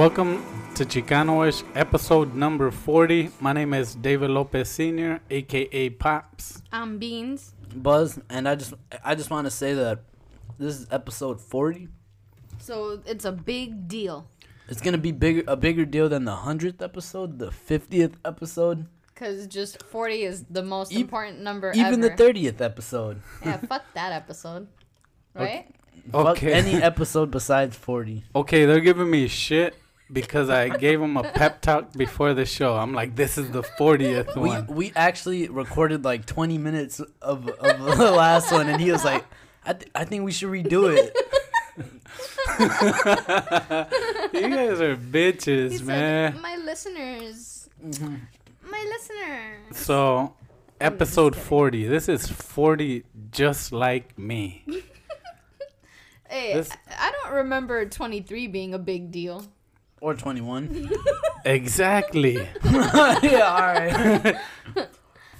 Welcome to Chicanoish, episode number 40. My name is David Lopez Sr., aka Pops. I'm Beans. Buzz, and I just I just want to say that this is episode 40. So it's a big deal. It's gonna be bigger a bigger deal than the hundredth episode, the fiftieth episode, Because just 40 is the most E- important number even the thirtieth episode. yeah, fuck that episode. Right? Fuck Okay. any episode besides forty. Okay, they're giving me shit because I gave him a pep talk before the show. I'm like, this is the 40th We one. we actually recorded like twenty minutes of of the last one, and he was like, "I th- I think we should redo it." you guys are bitches, He man. said, my listeners. Mm-hmm. My listeners. So, episode 40. This is 40 just like me. Hey, This- I I don't remember 23 being a big deal. Or twenty one. Exactly. yeah, all right.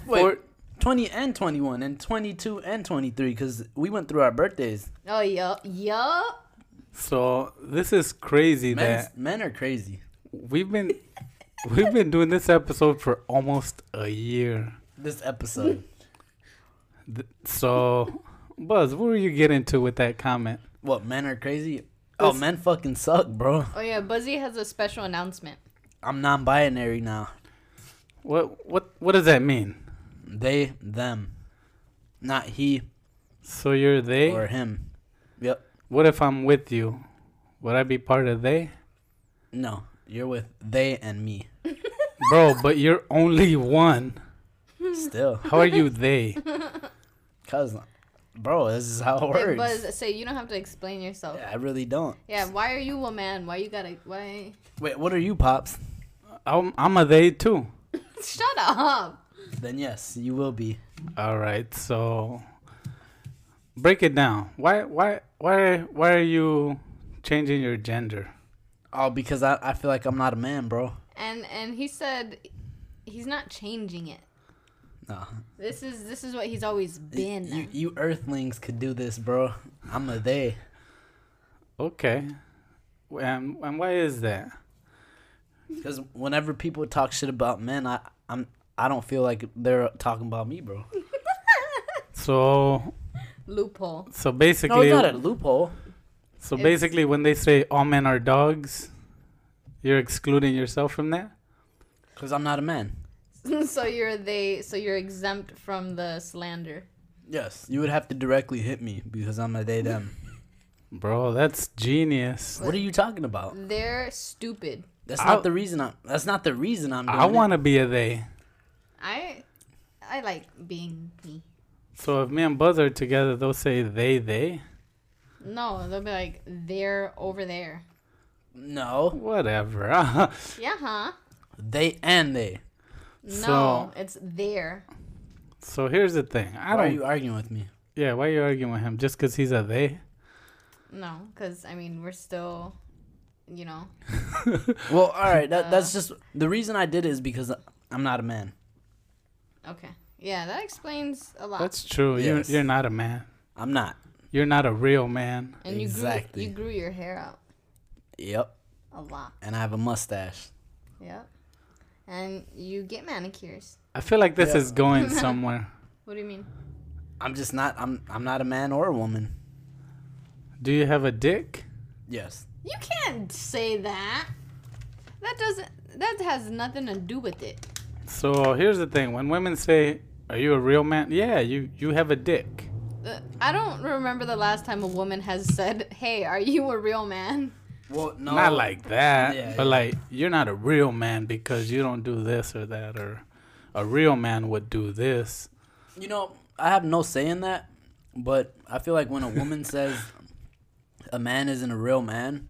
Wait, For- 20 and 21 and 22 and 23 because we went through our birthdays. Oh, yup. Yup. so, this is crazy Men's, that men are crazy. we've been we've been doing this episode for almost a year. This episode. Th- So, Buzz, what were you getting to with that comment? what, men are crazy? Oh, This- men fucking suck, bro. Oh, yeah. Buzzy has a special announcement. I'm non binary now. What what what does that mean? They, them. Not he So you're they? or him. Yep. What if I'm with you? Would I be part of they? No, you're with they and me. Bro, but you're only one. Still. How are you they? Because, bro, this is how it Hey, works. Buzz, say you don't have to explain yourself. Yeah, I really don't. Yeah, why are you a man? Why you gotta why Wait, what are you, Pops? I'm, I'm a they too. Shut up. Then yes, you will be. All right, so break it down. Why why why why are you changing your gender? Oh, because I, I feel like I'm not a man, bro. And and he said he's not changing it. No. This is this is what he's always been. You, you earthlings could do this, bro. I'm a they. Okay. And and why is that? Because whenever people talk shit about men, I I'm I don't feel like they're talking about me, bro. So Loophole. so No, basically it's not a loophole. so It's- basically when they say all men are dogs, you're excluding yourself from that? Because I'm not a man. so you're they so you're exempt from the slander. Yes, you would have to directly hit me because I'm a they them. Bro, that's genius. what are you talking about? They're stupid. That's I'll- not the reason I'm. That's not the reason I'm. Doing I want to be a they. I I like being me. So if me and Buzz are together, they'll say they they. No, they'll be like they're over there. No, Whatever. Yeah, huh? they and they. No, So- it's there. so here's the thing. I Why are don't. you arguing with me? yeah, why are you arguing with him? Just because he's a they? No, because I mean we're still, you know. Well, all right. That, Uh. that's just the reason I did it is because I'm not a man. Okay. Yeah, that explains a lot. That's true. Yes. You're you're not a man. I'm not. You're not a real man. and you grew you grew your hair out Yep. a lot. And I have a mustache. Yep. And you get manicures. I feel like this Yeah. is going somewhere. What do you mean? I'm just not. I'm. I'm not a man or a woman. Do you have a dick? Yes. You can't say that. That doesn't. That has nothing to do with it. So here's the thing: when women say, "Are you a real man?" Yeah, you you have a dick. Uh, I don't remember the last time a woman has said, "Hey, are you a real man?" Well, no. Not like that, Yeah, but yeah. like you're not a real man because you don't do this or that, or a real man would do this. You know, I have no say in that, but I feel like when a woman says a man isn't a real man,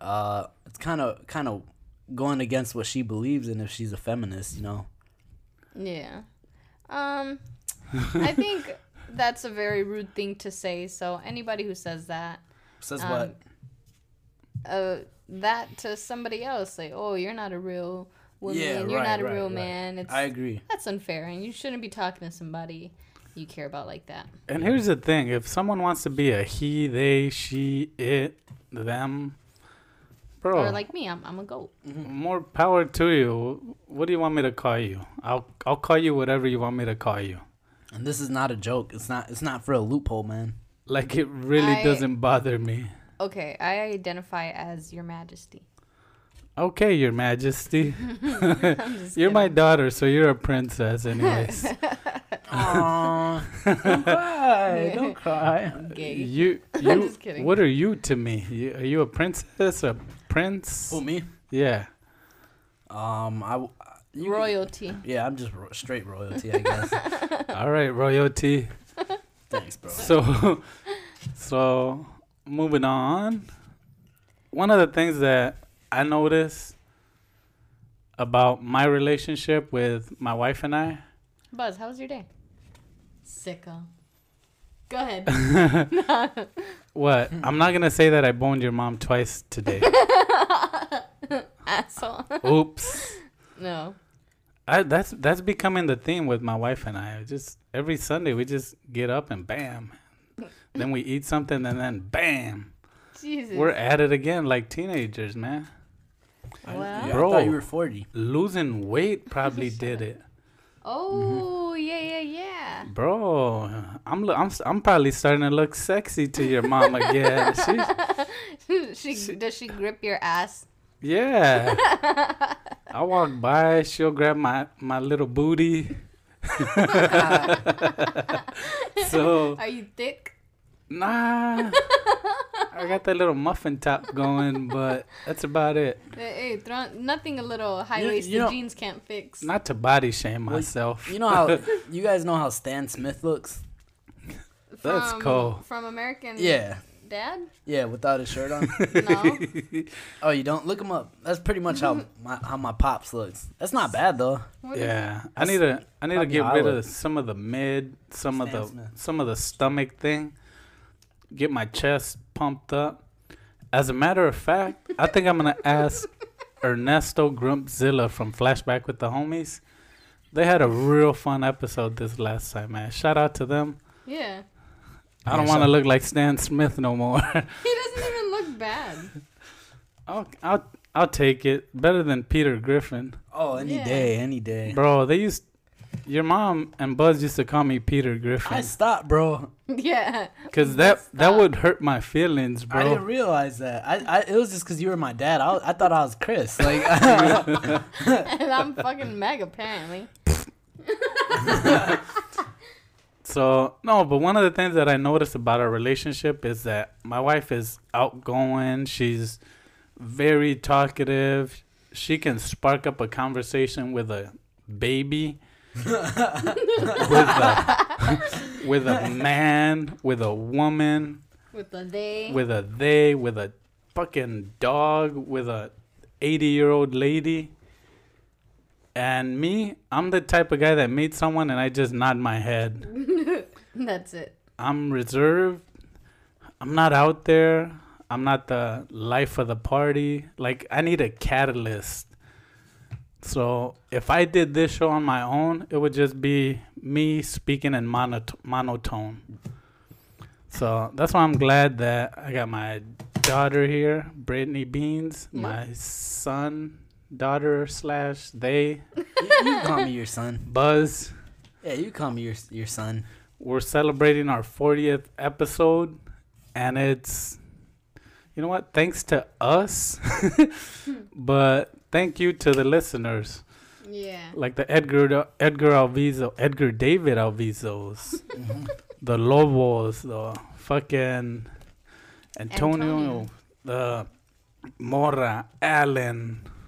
uh, it's kind of kind of going against what she believes in if she's a feminist. You know. Yeah. Um, I think that's a very rude thing to say. So anybody who says that, Says Um, what? Uh, that to somebody else, like, oh, you're not a real woman, Yeah, you're right, not a right, real right. man. It's I agree. that's unfair, and you shouldn't be talking to somebody you care about like that. And here's the thing: if someone wants to be a he, they, she, it, them, bro. Or like me, I'm I'm a goat. more power to you. What do you want me to call you? I'll I'll call you whatever you want me to call you. And this is not a joke. It's not. It's not for a loophole, man. Like it really I- doesn't bother me. Okay, I identify as Your Majesty. Okay, Your Majesty. I'm just You're my daughter, so you're a princess, anyways. Aww. don't cry. Don't cry. gay. you I'm you. just kidding. What are you to me? You, are you a princess? A prince? Oh, me? Yeah. Um, I. w- you- Royalty. Yeah, I'm just ro- straight royalty, I guess. All right, royalty. Thanks, bro. So, so moving on. One of the things that I noticed about my relationship with my wife and I, Buzz, how was your day? Sicko. Go ahead. what? I'm not gonna say that I boned your mom twice today. Asshole. Oops. no. I, that's that's becoming the theme with my wife and I. Just every Sunday we just get up and bam, then we eat something and then bam, Jesus. we're at it again like teenagers, man. Wow. Yeah, Bro. I thought you were 40. Losing weight probably did it. Oh, yeah, yeah, yeah. Bro, I'm lo- I'm s- I'm probably starting to look sexy to your mom again. She, she, does she grip your ass? yeah. I walk by, she'll grab my my little booty. so Are you thick? Nah, I got that little muffin top going, but that's about it. Hey, hey, throw, nothing a little high waisted you know- jeans can't fix. Not to body shame Well, myself. You know how you guys know how Stan Smith looks? that's from, cool. From American Yeah, Dad? yeah, without his shirt on. No. oh, you don't look him up. That's pretty much how my how my pops looks. That's not bad though. What is- Yeah, I need to I need to get rid of some of the mid, some of the Smith. some of the stomach thing. Get my chest pumped up. As a matter of fact, I think I'm gonna ask Ernesto Grumpzilla from Flashback with the Homies. They had a real fun episode this last time, man. Shout out to them. Yeah. I don't want to look like Stan Smith no more. He doesn't even look bad. I'll, I'll I'll take it. Better than Peter Griffin, Oh, any Yeah. day, any day. bro. They used your mom and Buzz used to call me Peter Griffin. I stopped, bro. yeah. Cause that that would hurt my feelings, bro. I didn't realize that. I, I it was just because you were my dad. I, I thought I was Chris. Like, and I'm fucking Meg, apparently. So no, but one of the things that I noticed about our relationship is that my wife is outgoing. She's very talkative. She can spark up a conversation with a baby, with a with a man, with a woman, With a they. with a they, with a fucking dog, with a 80 year old lady. And me, I'm the type of guy that meets someone and I just nod my head. That's it. I'm reserved. I'm not out there. I'm not the life of the party. Like I need a catalyst. So if I did this show on my own, it would just be me speaking in monot- monotone. So that's why I'm glad that I got my daughter here, Brittany Beans, Yep. my son, daughter slash they, you, you call me your son. Buzz. Yeah, you call me your your son. we're celebrating our 40th episode and it's you know what thanks to us but thank you to the listeners Yeah. like the edgar edgar alviso edgar david alvizos Mhm. the lobos the fucking antonio, Antonio. the mora allen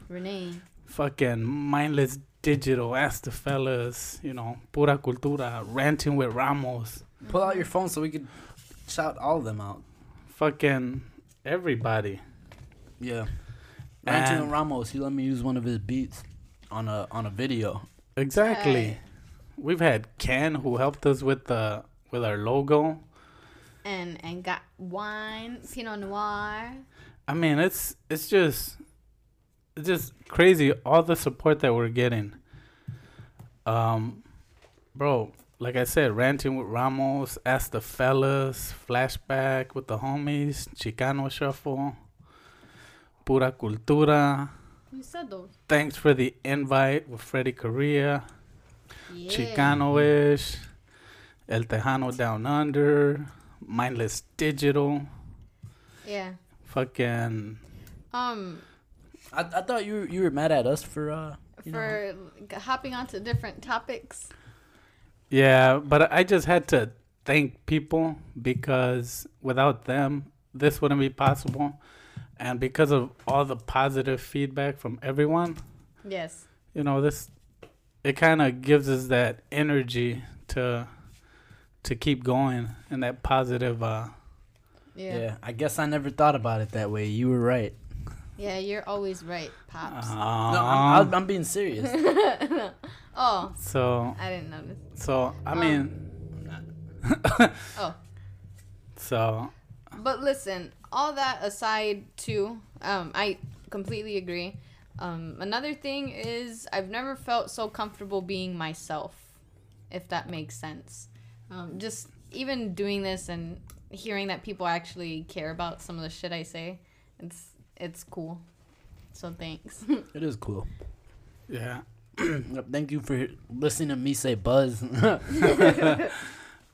Renee. fucking mindless digital ask the fellas you know pura cultura ranting with ramos Pull out your phone so we could shout all of them out. fucking everybody. Yeah. Ranting And- Ramos, he let me use one of his beats on a on a video. Exactly. Right. We've had Ken who helped us with the with our logo. And and got wine, Pinot Noir. I mean, it's it's just it's just crazy all the support that we're getting. Um, bro, like I said, ranting with Ramos, ask the fellas, flashback with the homies, Chicano shuffle, Pura Cultura. You said those. Thanks for the invite with Freddie Correa, Yeah. Chicano-ish, El Tejano Down Under, Mindless Digital, Yeah. fucking Um, I, I thought you were, you were mad at us for uh you know. for g- hopping onto different topics. Yeah, but I just had to thank people because without them, this wouldn't be possible. And because of all the positive feedback from everyone, Yes. you know, this it kind of gives us that energy to to keep going and that positive uh Yeah. yeah. I guess I never thought about it that way. You were right. Yeah, you're always right, pops. uh, No, I'm, I'm, I'm being serious. oh, so I didn't notice. so I Um, mean Oh, so but listen. All that aside, too, um, I completely agree. Um, another thing is I've never felt so comfortable being myself, if that makes sense. Um, just even doing this and hearing that people actually care about some of the shit I say, it's it's cool. So thanks. it is cool. yeah. Thank you for listening to me say buzz. I,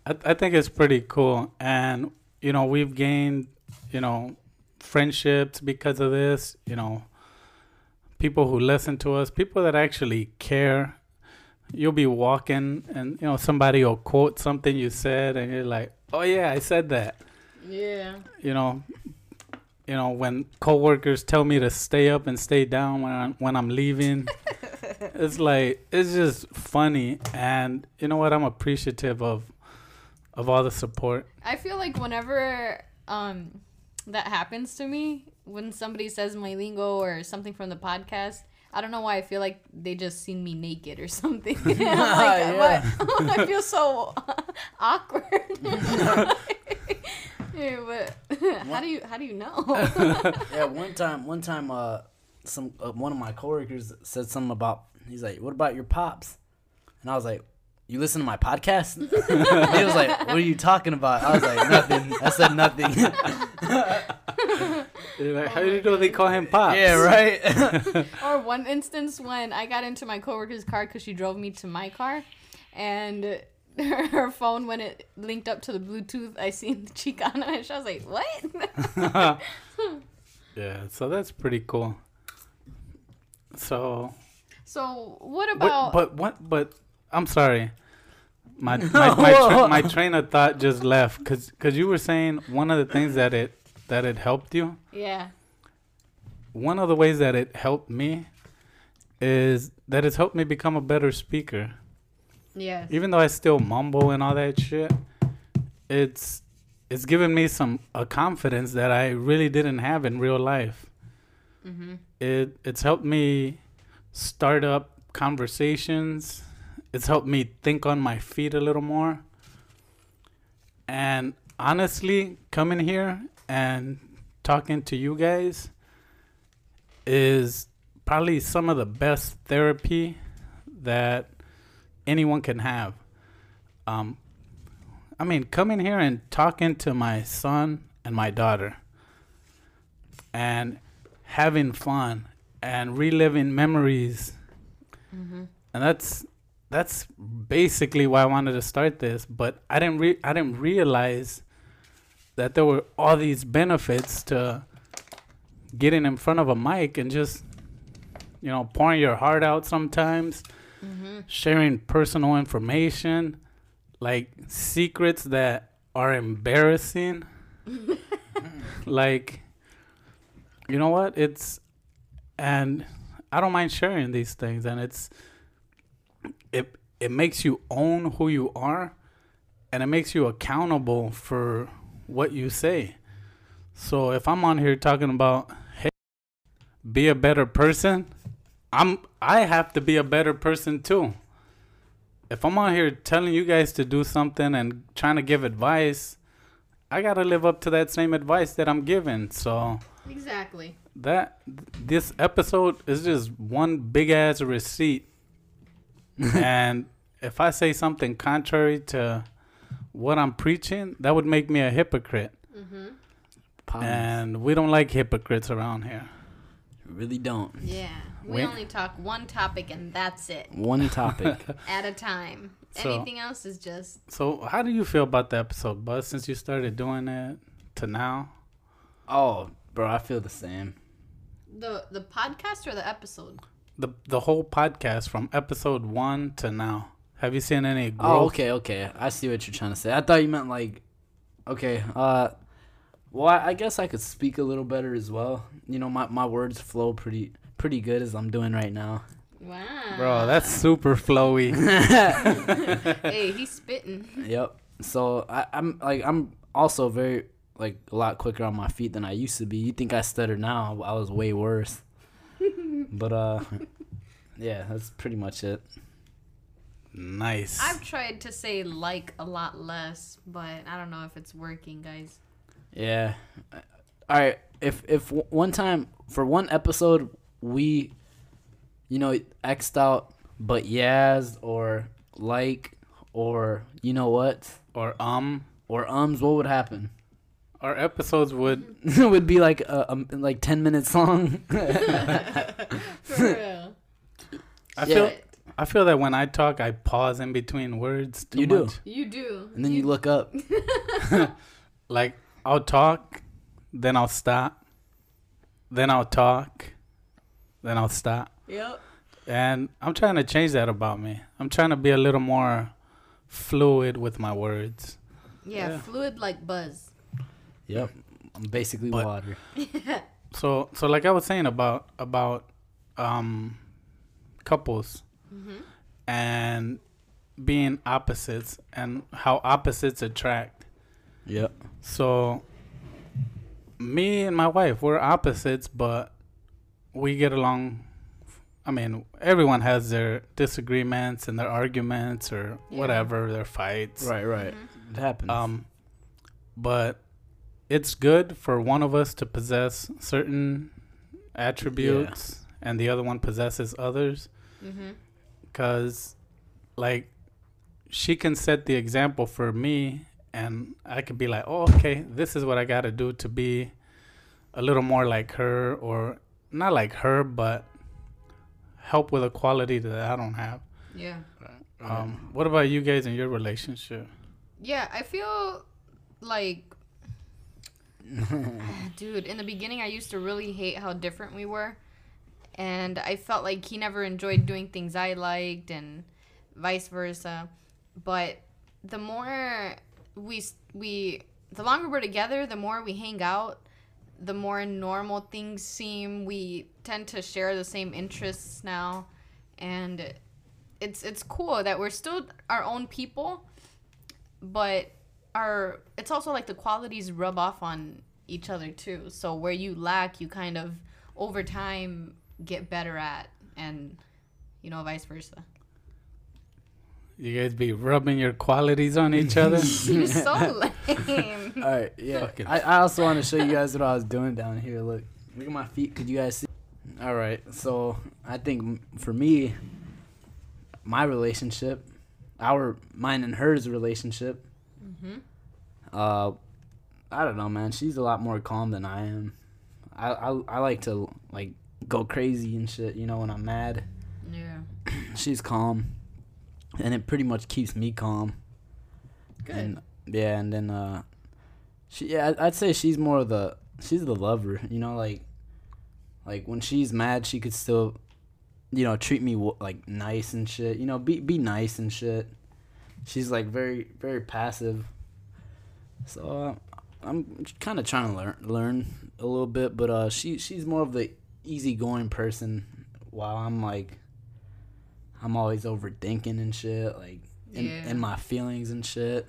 I think it's pretty cool and you know we've gained you know friendships because of this you know people who listen to us people that actually care. You'll be walking and you know somebody will quote something you said and you're like oh yeah i said that. Yeah. you know you know when coworkers tell me to stay up and stay down when I'm, when I'm leaving it's like it's just funny and you know what? I'm appreciative of of all the support. I feel like whenever um that happens to me, when somebody says my lingo or something from the podcast, I don't know why I feel like they just seen me naked or something. I'm like, Yeah. what? I feel so awkward. yeah, but how do you how do you know? yeah, one time, one time, uh, some uh, one of my coworkers said something about. He's like, "What about your pops?" And I was like, "You listen to my podcast?" he was like, "What are you talking about?" I was like, "Nothing." I said nothing. You're like, how do you know they call him pops yeah, right. or one instance when I got into my coworker's car because she drove me to my car, and her phone when it linked up to the Bluetooth, I seen the Chicana, and she I was like, "What?" yeah so that's pretty cool so so what what, about? but what but i'm sorry my my, my, tra- my train of thought just left because cause you were saying one of the things that it that it helped you yeah, one of the ways that it helped me is that it's helped me become a better speaker. yes, Even though I still mumble and all that shit, it's it's given me some a confidence that I really didn't have in real life. mm-hmm. It it's helped me start up conversations. It's helped me think on my feet a little more. And honestly, coming here and talking to you guys is probably some of the best therapy that anyone can have. Um, I mean, coming here and talking to my son and my daughter and having fun and reliving memories. Mm-hmm. And that's that's basically why I wanted to start this, but I didn't re- I didn't realize that there were all these benefits to getting in front of a mic and just you know pouring your heart out sometimes Mm-hmm. sharing personal information like secrets that are embarrassing like you know what it's and i don't mind sharing these things and it's it it makes you own who you are and it makes you accountable for what you say. So if i'm on here talking about hey be a better person i'm i have to be a better person too. If i'm on here telling you guys to do something and trying to give advice i gotta live up to that same advice that i'm giving. So Exactly. that this episode is just one big ass receipt and if i say something contrary to what i'm preaching that would make me a hypocrite Mm-hmm. And we don't like hypocrites around here really don't. Yeah. We When- only talk one topic and that's it One topic. at a time. So- Anything else is just So, how do you feel about the episode, Buzz? Since you started doing it to now, oh, bro, I feel the same. the the podcast or the episode. The the whole podcast from episode one to now. Have you seen any growth? Oh, okay, okay. I see what you're trying to say. I thought you meant like, okay, uh, well, I, I guess I could speak a little better as well. You know, my, my words flow pretty pretty good as I'm doing right now. Wow. Bro, that's super flowy. hey, he's spitting. Yep. So I, I'm like I'm also very like a lot quicker on my feet than I used to be. You think I stutter now? I was way worse. but uh, yeah, that's pretty much it. nice. I've tried to say like a lot less, but I don't know if it's working, guys. Yeah. All right. If if one time for one episode we, you know, xed out but yes or like or you know what or um, or ums, what would happen? Our episodes would would be like uh, um, like ten minutes long. For real. I Yeah. feel I feel that when I talk, I pause in between words too You do. much. You do. and then you look up. Like I'll talk, then I'll stop, then I'll talk, then I'll stop. Yep. And I'm trying to change that about me. I'm trying to be a little more fluid with my words. Yeah, Yeah. fluid like buzz. Yep. I'm basically But- water. So so like I was saying about about um couples Mm-hmm. and being opposites and how opposites attract. Yep. So me and my wife, we're opposites, but we get along. I mean, everyone has their disagreements and their arguments or Yeah. whatever, their fights. Right. Right. Mhm. It happens. Um, but it's good for one of us to possess certain attributes and the other one possesses others Mm-hmm. because like she can set the example for me and i could be like oh okay this is what i gotta do to be a little more like her or not like her but help with a quality that i don't have Yeah. um, what about you guys in your relationship Yeah, I feel like dude, in the beginning I used to really hate how different we were. And I felt like he never enjoyed doing things I liked and vice versa. But the more we we the longer we're together, the more we hang out, the more normal things seem. We tend to share the same interests now. And it's it's cool that we're still our own people, but our it's also like the qualities rub off on each other too. So where you lack, you kind of over time get better at, and you know vice versa. you guys be rubbing your qualities on each other You're so lame. All right. Yeah. Fucking- I, I also want to show you guys what I was doing down here. Look. Look at my feet. Could you guys see? All right. So I think for me, my relationship, our mine and hers relationship. Hmm Uh, I don't know, man. She's a lot more calm than I am. I, I I like to like go crazy and shit. You know, when I'm mad. Yeah. She's calm, and it pretty much keeps me calm. Good. And yeah, and then uh, she yeah, I'd- I'd say she's more of the she's the lover. You know, like like when she's mad, she could still, you know, treat me like nice and shit. You know, be be nice and shit. She's like very very passive. So uh, I'm kind of trying to learn learn a little bit, but uh, she she's more of the easygoing person, while I'm like, I'm always overthinking and shit, like in, Yeah. in my feelings and shit.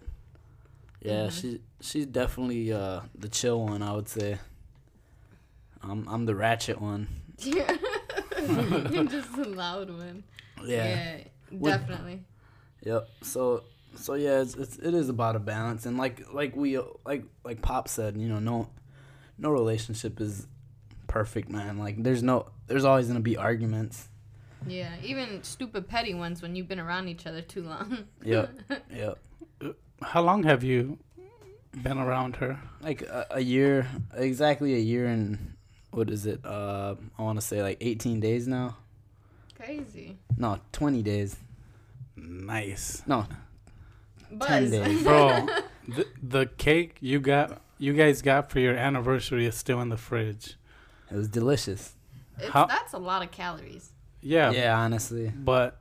Yeah, Mhm. she she's definitely uh the chill one, I would say. I'm I'm the ratchet one. Yeah. You're just a loud one. Yeah. Yeah, definitely. Yep. So so yeah, it's, it's it is about a balance, and like like we like like Pop said, you know, no no relationship is perfect, man. Like there's no there's always gonna be arguments. Yeah, even stupid petty ones when you've been around each other too long. Yep. Yep. how long have you been around her Like a, a year, exactly a year and what is it? Uh, I want to say like 18 days now. Crazy. No, 20 days. Nice, No, Buzz. days. bro. the, the cake you got, you guys got for your anniversary is still in the fridge. it was delicious. It's, How- that's a lot of calories. Yeah, Yeah, honestly. but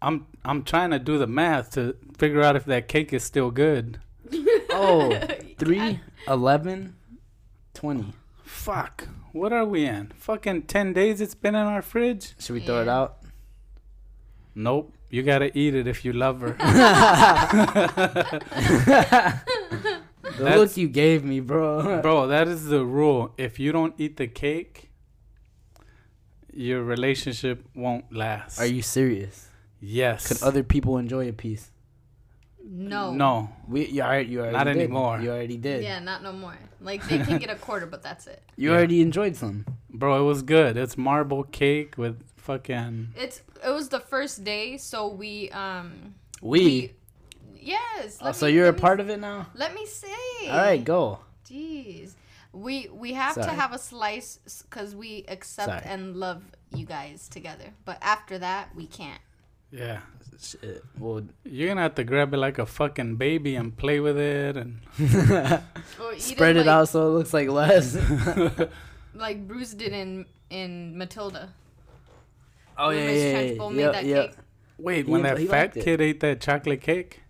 I'm I'm trying to do the math to figure out if that cake is still good. Oh, 3, 11, 20. Fuck. What are we in? Fucking 10 days it's been in our fridge? Should we throw it out? Nope. You gotta eat it if you love her. The That's- look you gave me, bro. Bro, that is the rule. If you don't eat the cake, your relationship won't last. Are you serious? Yes. Could other people enjoy a piece? No. No. We, you already, you already Not did. anymore. You already did. Yeah, not no more. Like they can get a quarter, but that's it. You Yeah. already enjoyed some. Bro, it was good. It's marble cake with fucking It's it was the first day, so we um We. yes. oh, so me- you're a let me- part of it now. Let me say. All right, go. Jeez. We we have to have a slice because we accept Sorry. and love you guys together. But after that, we can't. yeah. Shit. Well, You're gonna have to grab it like a fucking baby and play with it and spread it like, out so it looks like less. like Bruce did in in Matilda. Oh When yeah, Miss yeah, yeah, Trunchbull made yeah, that yeah. cake. Wait, He when enjo- that he fat kid ate that chocolate cake?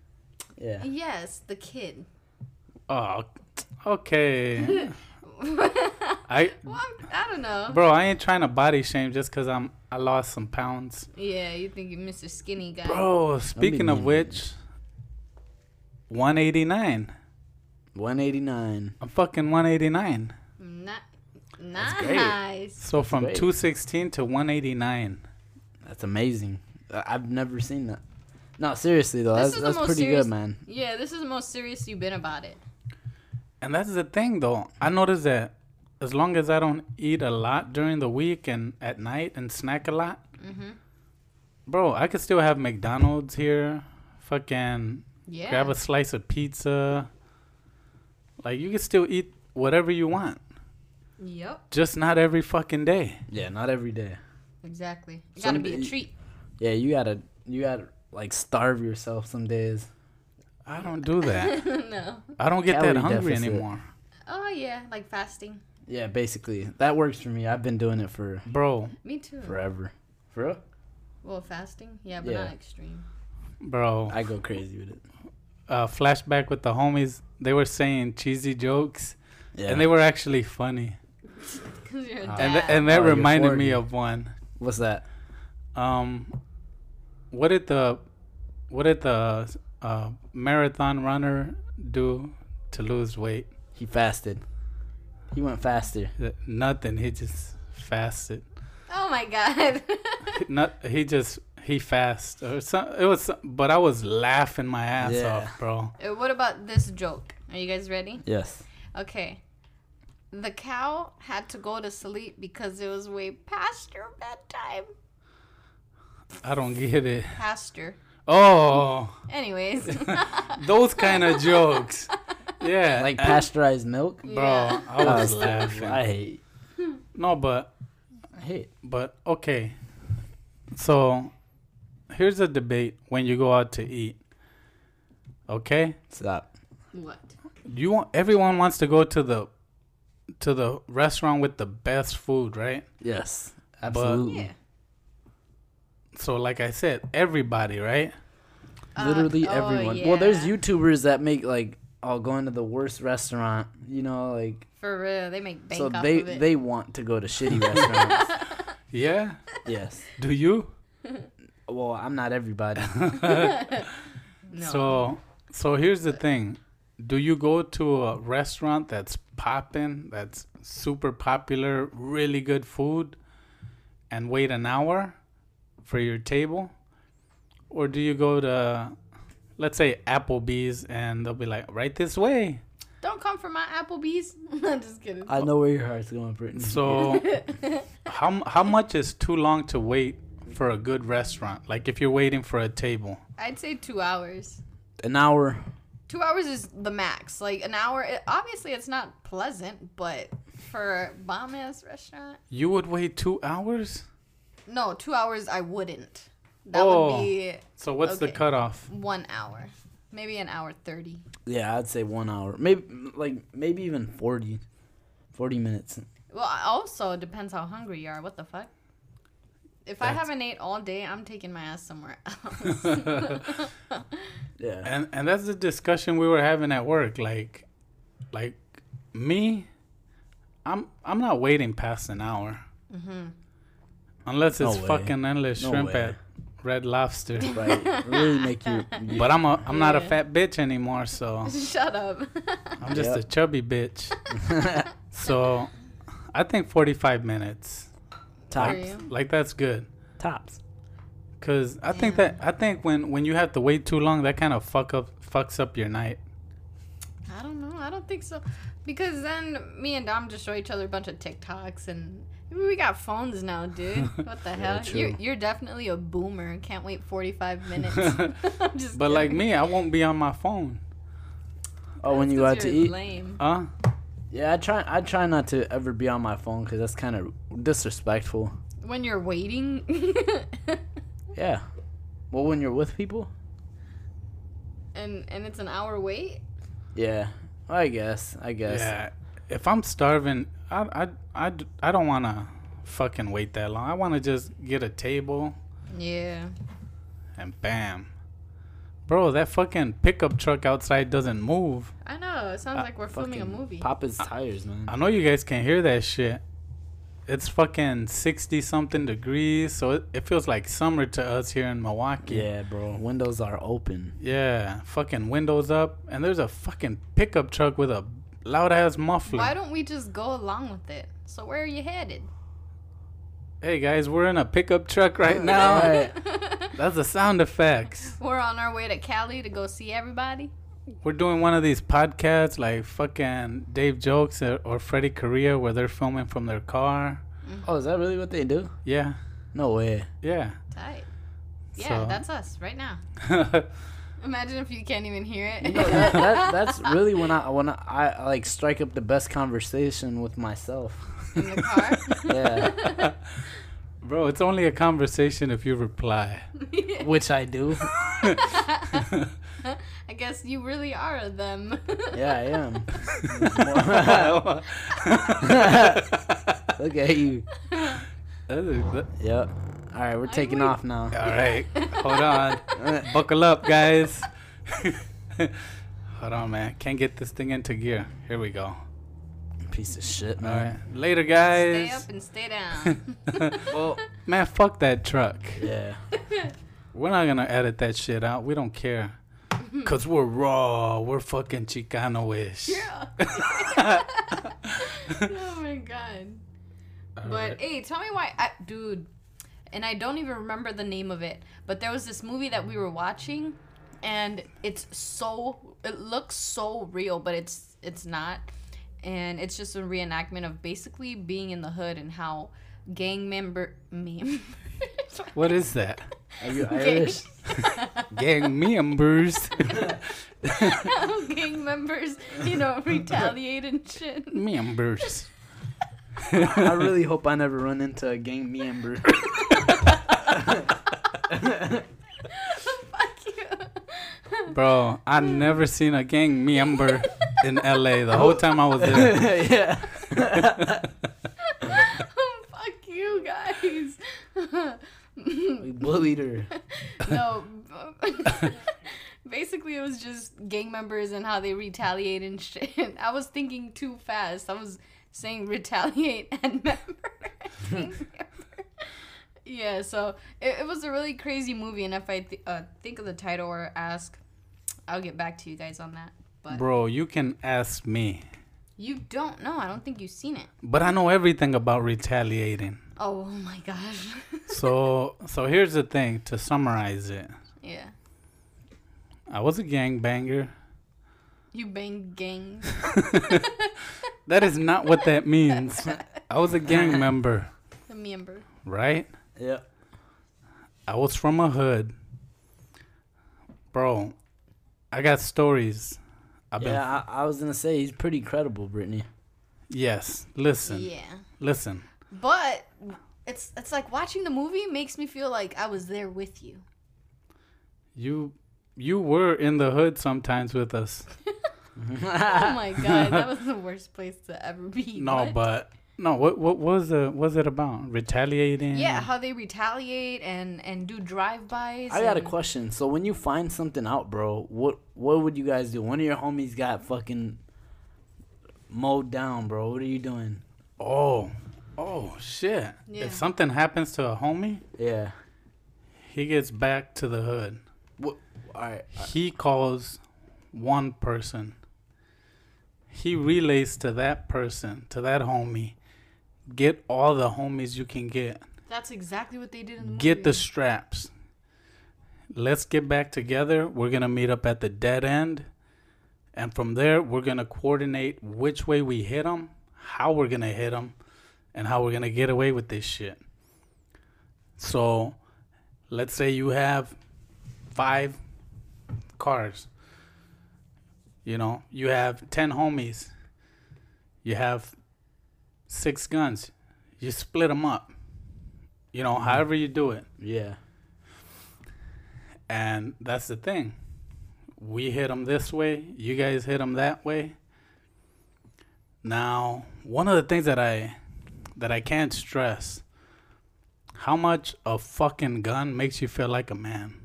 yeah. Yes, the kid. Oh, okay. I, Well, I'm, don't know. bro, I ain't trying to body shame just cause I'm I lost some pounds. Yeah, you think you're Mr. Skinny guy. Bro, speaking of which, 189. 189. I'm fucking 189. Not, nice. So from 216 to 189. That's amazing. I- I've never seen that. No, seriously though, This that's that's pretty serious- good, man. Yeah, this is the most serious you've been about it. And that's the thing though. I noticed that as long as I don't eat a lot during the week and at night and snack a lot, Mm-hmm. bro, I could still have McDonald's here. Fucking Yeah. grab a slice of pizza. Like you can still eat whatever you want, Yep. just not every fucking day. Yeah, not every day. Exactly. It gotta be a treat. Yeah, you gotta you gotta like starve yourself some days. I don't do that. no. I don't get that hungry deficit. anymore, Oh yeah, like fasting. Yeah, basically that works for me. I've been doing it for bro. Me too. forever. For real? Well, fasting. Yeah, but Yeah. not extreme. Bro, I go crazy with it. uh, flashback with the homies. They were saying cheesy jokes, Yeah. and they were actually funny. You're a Ah. dad. And th- and that Oh, reminded me of one. What's that? Um, what did the what did the uh, marathon runner do to lose weight? He fasted. He went faster. Nothing. He just fasted. oh my god. Not he just he fast or some. It was, but I was laughing my ass Yeah. off, bro. Uh, what about this joke? Are you guys ready? Yes. Okay. The cow had to go to sleep because it was way past your bedtime. I don't get it. Pasture. Oh, Anyways. those kind of jokes. Yeah, Like and- pasteurized milk. bro. Yeah. I was laughing. I hate. No, but I hate. But okay. So here's a debate when you go out to eat. Okay? Stop. what? You want everyone wants to go to the to the restaurant with the best food, right? Yes. Absolutely. Yeah. So like I said, everybody, right? Literally Uh, oh, everyone. Well, there's. YouTubers that make like oh going to the worst restaurant. You know, like For real, they make bank so off they of it. they want to go to shitty restaurants. Yeah? yes. Do you? Well, I'm not everybody. no. So so here's the thing. Do you go to a restaurant that's popping, that's super popular, really good food and wait an hour for your table? Or do you go to let's say Applebee's and they'll be like, "Right this way." Don't come for my Applebee's. I'm just kidding. I know where your heart's going, Brittany. So how how much is too long to wait for a good restaurant? Like if you're waiting for a table. I'd say two hours. An hour. Two hours is the max. Like an hour, it, obviously it's not pleasant, but for a bomb ass restaurant. You would wait two hours? No, two hours I wouldn't. That Oh. would be So what's the cutoff? one hour. Maybe an hour 30. Yeah, I'd say one hour. Maybe like maybe even 40, 40 minutes. Well, also it depends how hungry you are. What the fuck? If I haven't ate all day, I'm taking my ass somewhere else. Yeah. And and that's the discussion we were having at work. Like, like me, I'm I'm not waiting past an hour. Mm-hmm. Unless it's way. fucking endless No shrimp way. at Red Lobster. Right. really make you. but I'm a I'm not a fat bitch anymore, so Shut up. I'm just Yep. a chubby bitch. So I think 45 minutes. For Tops. you? Like that's good. Tops. Cause I think that I think when when you have to wait too long, that kind of fuck up fucks up your night. I don't know. I don't think so. Because then me and Dom just show each other a bunch of TikToks and we got phones now, dude. What the hell? You're, you're definitely a boomer. Can't wait 45 minutes. I'm just But like me, I won't be on my phone. Oh, when you you 'cause out to eat? Lame. Huh? Yeah, I try. I try not to ever be on my phone because that's kind of disrespectful. When you're waiting. Yeah. Well, when you're with people. and and it's an hour wait. Yeah. I guess. I guess. Yeah. If I'm starving, I I I, I don't want to fucking wait that long. I want to just get a table Yeah. and bam. Bro, that fucking pickup truck outside doesn't move. I know. It sounds Uh, like we're filming a movie. Pop his tires, man. I know you guys can hear that shit. It's fucking 60 something degrees, so it, it feels like summer to us here in Milwaukee. Yeah, bro. Windows are open. Yeah, fucking windows up, and there's a fucking pickup truck with a loud ass muffler. Why don't we just go along with it? So where are you headed? Hey guys, we're in a pickup truck right now. Right. That's the sound effects. We're on our way to Cali to go see everybody. We're doing one of these podcasts like fucking Dave Jokes or, or Freddie Correa where they're filming from their car. Oh, is that really what they do? Yeah, No way. yeah. Tight. Yeah, So- that's us right now. Imagine if you can't even hear it. You know, that, that, that's really when I when I, I like strike up the best conversation with myself. in the car. Yeah, Bro, it's only a conversation if you reply. which I do. I guess you really are them. Yeah, I am. Look at you. That is- that- Yep. All right, we're taking off now. All right, hold on. Buckle up, guys. hold on, man. Can't get this thing into gear. Here we go. Piece of shit, All man. right, later, guys. stay up and stay down. Well, Man, fuck that truck. yeah. We're not gonna edit that shit out. We don't care. Cause we're raw. We're fucking Chicano-ish. yeah. oh my god. But Alright. hey, tell me why, I, dude. And I don't even remember the name of it, but there was this movie that we were watching, and it's so it looks so real, but it's it's not, and it's just a reenactment of basically being in the hood and how gang member me. What is that? Are you Gang- Irish? Gang members. how gang members, you know, retaliate and shit. members. I really hope I never run into a gang member. Fuck you. Bro, I never seen a gang member in LA the whole time I was there. yeah. Fuck you guys. We bullied her. no. Basically, it was just gang members and how they retaliate and shit. I was thinking too fast. I was saying retaliate and member. Member. yeah, so it, it was a really crazy movie. And if I th- uh, think of the title or ask, I'll get back to you guys on that. But Bro, you can ask me. you don't know. I don't think you've seen it. But I know everything about retaliating. Oh, my gosh. So so here's the thing, to summarize it. yeah. I was a gangbanger. You bang gangs. That is not what that means. I was a gang member, The member. right? Yeah. I was from a hood. Bro, I got stories. I've been Yeah, I, I was gonna say he's pretty credible, Brittany. Yes. Listen. Yeah. Listen. But it's it's like watching the movie makes me feel like I was there with you. You you were in the hood sometimes with us. oh my god, that was the worst place to ever be. No, What? but no. What what was the was it about? Retaliating? yeah, how they retaliate and and do drive-bys. I got a question. So when you find something out, bro, what what would you guys do? One of your homies got fucking mowed down, bro. What are you doing? Oh. Oh shit. Yeah. If something happens to a homie, Yeah. he gets back to the hood. What? All right. He calls one person. He relays to that person, to that homie. Get all the homies you can get. That's exactly what they did in the movie. Get the straps. Let's get back together. We're going to meet up at the dead end. And from there, we're going to coordinate which way we hit them, how we're going to hit them, and how we're going to get away with this shit. So, let's say you have five cars. You know, you have 10 homies. You have six guns. You split them up. You know, mm-hmm. however you do it. Yeah. And that's the thing. We hit them this way, you guys hit them that way. Now, one of the things that I that I can't stress how much a fucking gun makes you feel like a man.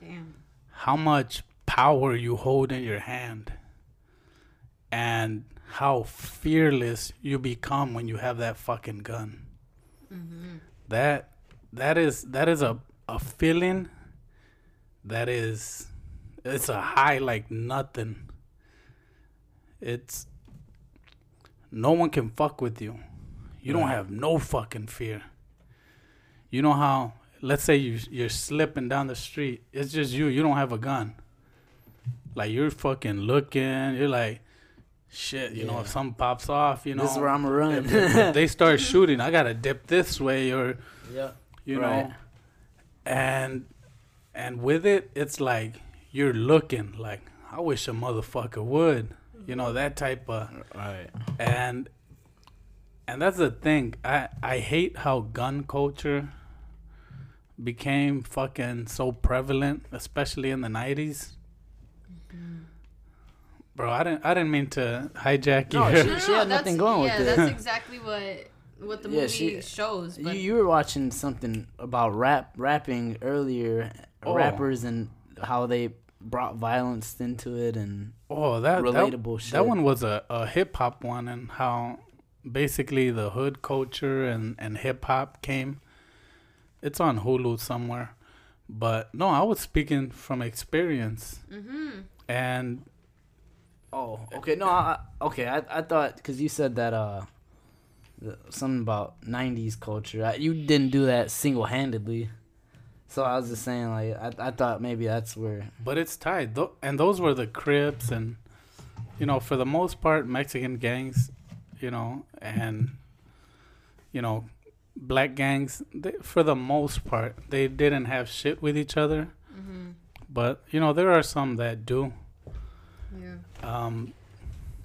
Damn. How much power you hold in your hand. And how fearless you become when you have that fucking gun. Mm-hmm. That that is that is a a feeling that is it's a high like nothing. It's no one can fuck with you. You don't have no fucking fear. You know how let's say you you're slipping down the street. It's just you. You don't have a gun. Like you're fucking looking. You're like, shit. You know, if something pops off, you know, this is where I'm gonna run. if, if they start shooting, I gotta dip this way or yeah. you Right. know, and and with it, it's like you're looking like I wish a motherfucker would, you know, that type of Right. and and that's the thing. I I hate how gun culture became fucking so prevalent, especially in the nineties. Mm-hmm. Bro, I didn't I didn't mean to hijack you. No, your she- had that's- nothing going with yeah, it. that's exactly what what the Yeah, movie she- shows. You you were watching something about rap rapping earlier, Oh. rappers and how they brought violence into it and Oh, that relatable that, shit. that one was a, a hip hop one, and how basically the hood culture and and hip hop came. It's on Hulu somewhere, but no, I was speaking from experience, mm-hmm. and Oh, okay. No, I, I- okay. I, I thought because you said that uh, the, something about '90s culture. I, you didn't do that single handedly, so I was just saying like I, I thought maybe that's where. but it's tied. Tho- and those were the Crips, and you know, for the most part, Mexican gangs, you know, and you know, black gangs. They, for the most part, they didn't have shit with each other. Mm-hmm. But you know, there are some that do. Yeah. Um,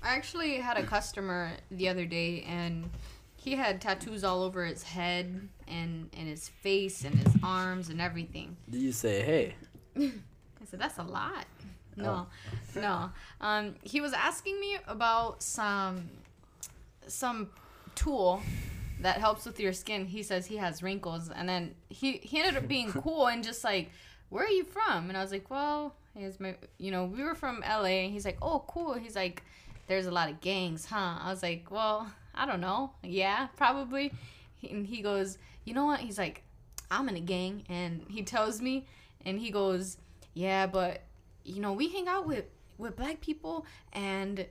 I actually had a customer the other day, and he had tattoos all over his head and and his face and his arms and everything. Did you say hey? I said, that's a lot. No, no. Um, he was asking me about some some tool that helps with your skin. He says he has wrinkles, and then he he ended up being cool and just like, where are you from? And I was like, well, here's my, you know, we were from L.A. And he's like, oh, cool. He's like, there's a lot of gangs, huh? I was like, well, I don't know. Yeah, probably. And he goes, you know what? He's like, I'm in a gang, and he tells me, and he goes, yeah, but you know, we hang out with with black people, and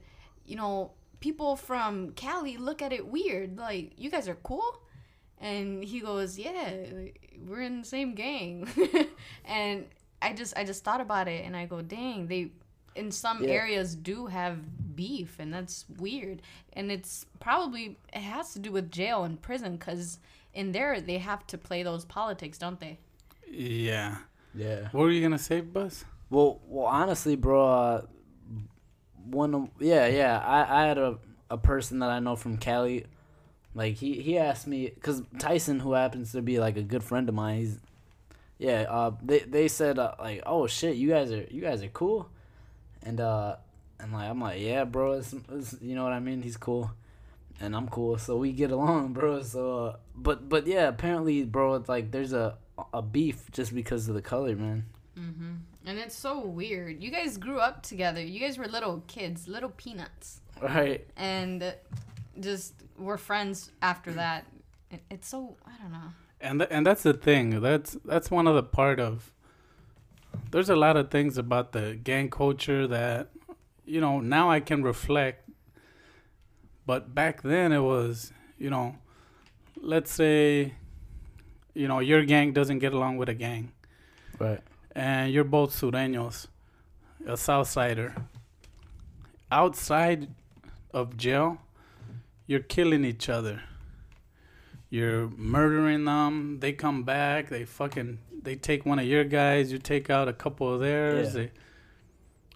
you know, people from Cali look at it weird, like you guys are cool. And he goes, yeah, we're in the same gang, and I just I just thought about it, and I go, dang, they in some Yeah. areas do have beef, and that's weird, and it's probably it has to do with jail and prison, cause in there they have to play those politics, don't they? yeah. Yeah. What were you gonna say, Buzz? Well, well, honestly, bro. Uh, one, of- yeah, yeah. I, I had a a person that I know from Cali. Like he he asked me because Tyson, who happens to be like a good friend of mine, he's yeah. Uh, they they said uh, like, oh shit, you guys are you guys are cool, and uh, and like I'm like, yeah, bro, it's, it's, you know what I mean. He's cool, and I'm cool, so we get along, bro. So, uh, but but yeah, apparently, bro, it's like there's a a beef just because of the color, man. Mm-hmm. And it's so weird. You guys grew up together. You guys were little kids, little peanuts, Right. and just we're friends after mm. that. It, it's so I don't know. and th- and that's the thing. That's that's one of the part of. There's a lot of things about the gang culture that, you know, now I can reflect. But back then it was, you know, let's say, you know, your gang doesn't get along with a gang, Right. and you're both sureños, a Southsider. Outside of jail, you're killing each other. You're murdering them. They come back. They fucking they take one of your guys. You take out a couple of theirs. Yeah. They,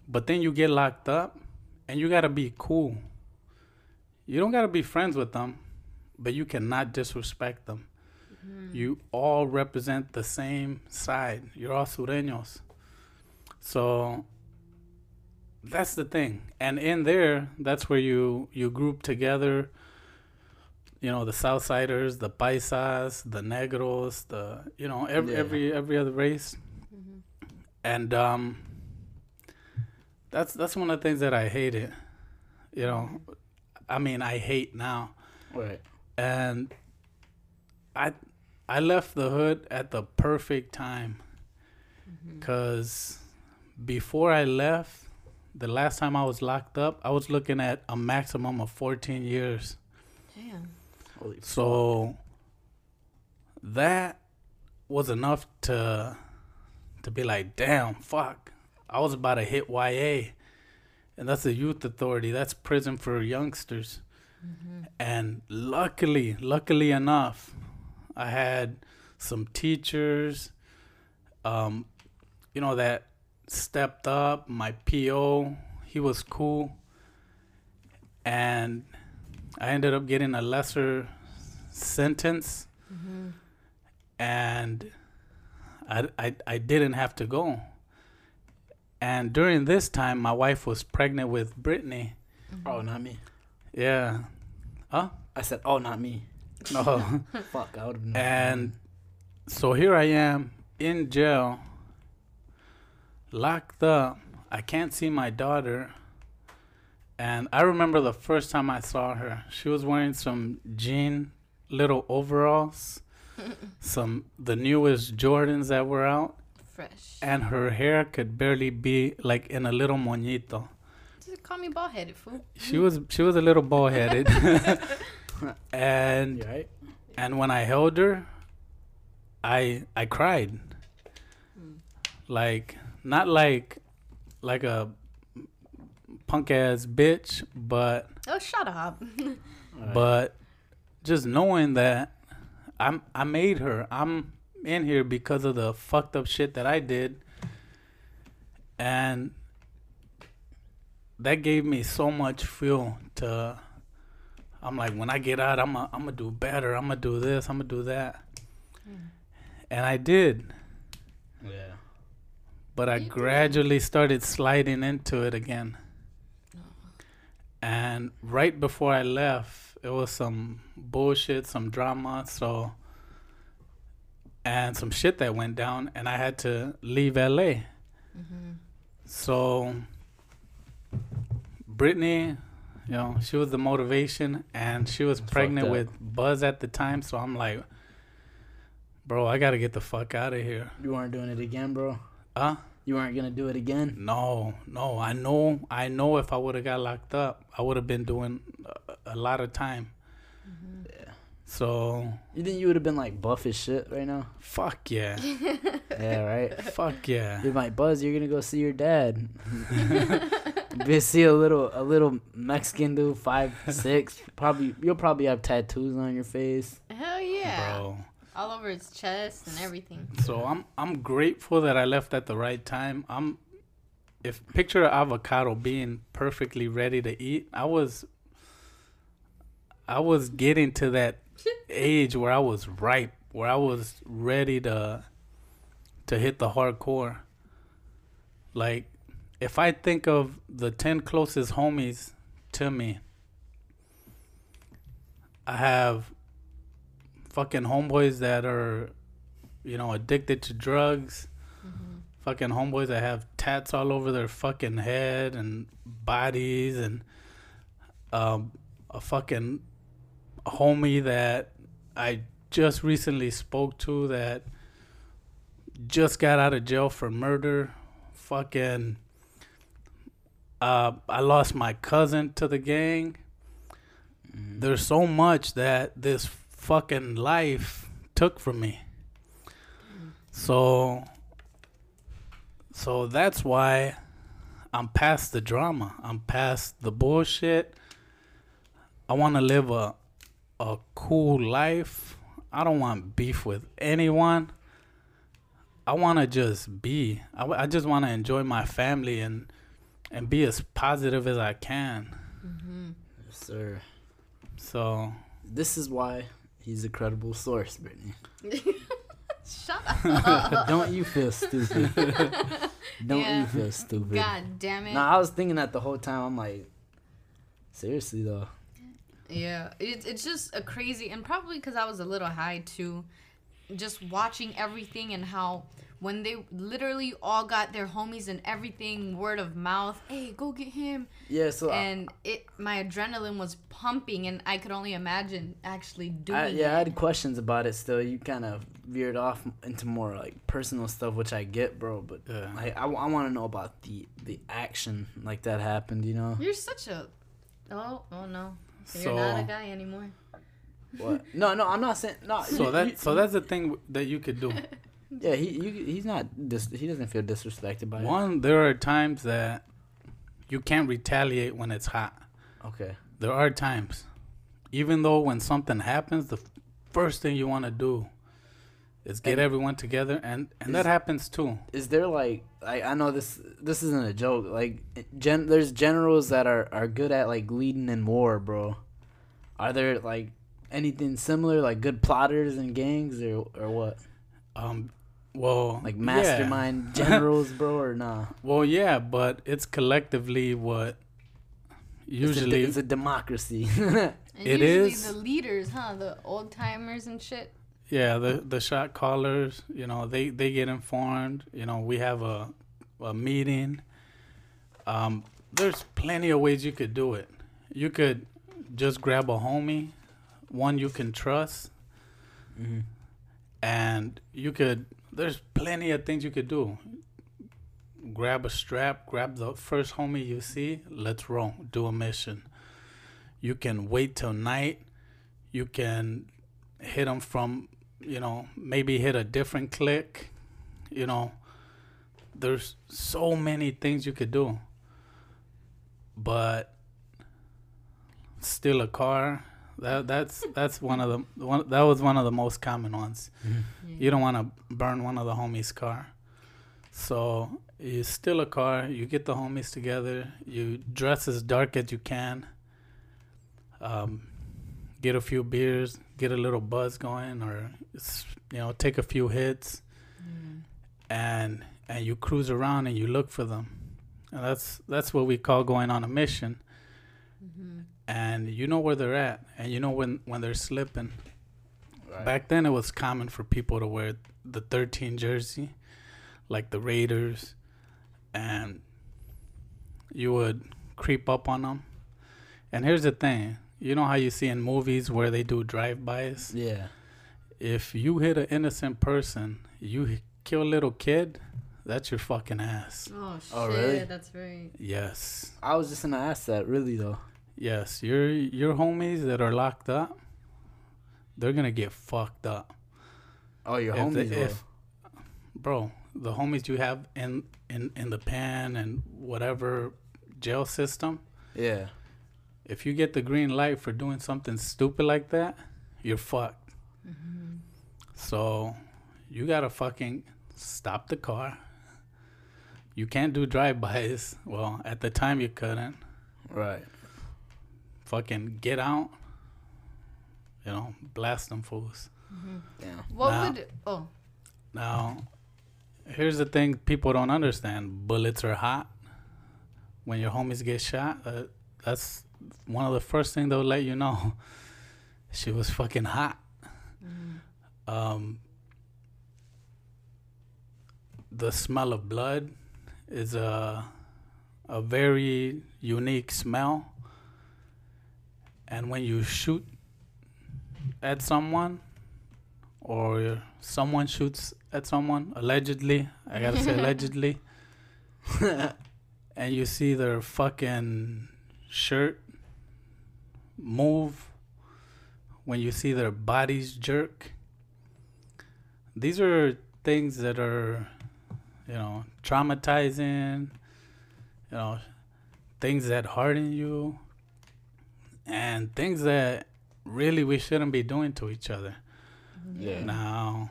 but then you get locked up, and you gotta be cool. You don't gotta be friends with them, but you cannot disrespect them. Mm-hmm. You all represent the same side. You're all sureños. So that's the thing. And in there, that's where you you group together. You know the Southsiders, the Paisas, the Negros, the you know every Yeah. every every other race, and um, that's that's one of the things that I hated. You know, I mean I hate now, Right. and I I left the hood at the perfect time because before I left, the last time I was locked up, I was looking at a maximum of 14 years. Damn. Holy fuck. So that was enough to to be like, damn, fuck. I was about to hit YA. And that's the youth authority. That's prison for youngsters. And luckily, luckily enough, I had some teachers um you know that stepped up, my PO, he was cool. And I ended up getting a lesser sentence mm-hmm. and I, I, I didn't have to go. And during this time, my wife was pregnant with Brittany. Mm-hmm. Oh, not me. Yeah. Huh? I said, oh, not me. No. Fuck, I would have. known. and so here I am in jail, locked up. I can't see my daughter. And I remember the first time I saw her. She was wearing some jean little overalls, some the newest Jordans that were out, Fresh. and her hair could barely be like in a little moñito. Just call me bald headed fool. She was she was a little bald headed. and right? and when I held her, I I cried. Mm. Like not like like a punk ass bitch, but Oh, shut up. But just knowing that I'm I made her. I'm in here because of the fucked up shit that I did. And that gave me so much fuel to I'm like when I get out I'm i I'm gonna do better. I'm gonna do this, I'm gonna do that. Hmm. And I did, Yeah. but I You did. gradually started sliding into it again. And right before I left, it was some bullshit, some drama, so and some shit that went down, and I had to leave LA. Mm-hmm. So Brittany, you know, she was the motivation, and she was Fucked pregnant with Buzz at the time. So I'm like, bro, I gotta get the fuck out of here. You weren't doing it again, bro. Huh? You weren't gonna do it again. No, no. I know. I know. If I would have got locked up, I would have been doing a, a lot of time. Yeah. So You think you would have been like buff as shit right now? fuck yeah, Yeah, right. fuck yeah. You're like Buzz. You're gonna go see your dad. Be see a little a little Mexican dude, five six. Probably you'll probably have tattoos on your face. Hell yeah. Bro. All over his chest and everything. So I'm I'm grateful that I left at the right time. I'm if picture avocado being perfectly ready to eat. I was I was getting to that age where I was ripe, where I was ready to to hit the hardcore. Like if I think of the 10 closest homies to me, I have fucking homeboys that are you know addicted to drugs. Fucking homeboys that have tats all over their fucking head and bodies and um a fucking homie that I just recently spoke to that just got out of jail for murder. Fucking, uh, I lost my cousin to the gang. There's so much that this fucking life took from me. So, so that's why I'm past the drama. I'm past the bullshit. I want to live a a cool life. I don't want beef with anyone. I want to just be. I, I just want to enjoy my family and and be as positive as I can. Mm-hmm. Yes, sir. So This is why he's a credible source, Brittany. Shut up. Don't you feel stupid? Don't Yeah. you feel stupid? God damn it. No, I was thinking that the whole time. I'm like, seriously though. Yeah, it's it's just a crazy, and probably because I was a little high too, just watching everything and how when they literally all got their homies and everything word of mouth, hey, go get him, Yeah. So I- and it my adrenaline was pumping, and I could only imagine actually doing. I, yeah, I had questions about it. Still, you kind of veered off into more like personal stuff, which I get, bro. But Yeah. like, I, want to know about the the action like that happened. You know You're such a. Oh, oh no. You're not a guy anymore. what? No, no, I'm not saying no. so that so that's the thing that you could do. yeah, he you, he's not dis, he doesn't feel disrespected by it. One, there are times that you can't retaliate when it's hot. Okay. There are times, even though when something happens, the f- first thing you want to do is get And- everyone together, and and Is- that happens too. Is there like I I know this this isn't a joke. Like gen there's generals that are are good at like leading in war, bro. Are there like anything similar like good plotters and gangs or or what? Um, well, Like yeah. mastermind generals, bro, or nah? Well, yeah, but it's collectively what usually it's a, it's a democracy. And It usually is- the leaders, huh? The old timers and shit. yeah the the shot callers you know they they get informed you know we have a a meeting um there's plenty of ways you could do it you could just grab a homie one you can trust Mhm. and you could there's plenty of things you could do. Grab a strap grab the first homie you see let's roll do a mission. You can wait till night. You can hit them from you know maybe hit a different click you know. There's so many things you could do. But steal a car that that's that's one of the one that was one of the most common ones. You don't want to burn one of the homies car. So you steal a car. You get the homies together. You dress as dark as you can. Um, get a few beers get a little buzz going or you know take a few hits. And and you cruise around and you look for them. And that's that's what we call going on a mission and you know where they're at and you know when when they're slipping Right. Back then, it was common for people to wear the 13 jersey, like the Raiders, and you would creep up on them. And here's the thing you know how you see in movies where they do drive-bys? Yeah. If you hit an innocent person, you kill a little kid, that's your fucking ass. Oh shit, Oh, really? that's right. Yes. I was just gonna ask that, really though. Yes, your your homies that are locked up, they're gonna get fucked up. Oh, your If homies. were. if- bro, the homies you have in in in the pen and whatever jail system, yeah. if you get the green light for doing something stupid like that, you're fucked. Mm-hmm. So, you gotta fucking stop the car. You can't do drive-bys. Well, at the time you couldn't. Right. Fucking get out, You know, blast them fools. Yeah. What Now- would oh Now, here's the thing people don't understand: bullets are hot. When your homies get shot, uh, that's one of the first things they'll let you know. She was fucking hot. Um, the smell of blood is a a very unique smell, and when you shoot at someone, or someone shoots at someone allegedly, I gotta say allegedly, and you see their fucking shirt move, when you see their bodies jerk. These are things that are, you know, traumatizing, you know, things that harden you, and things that really we shouldn't be doing to each other. Yeah. Now,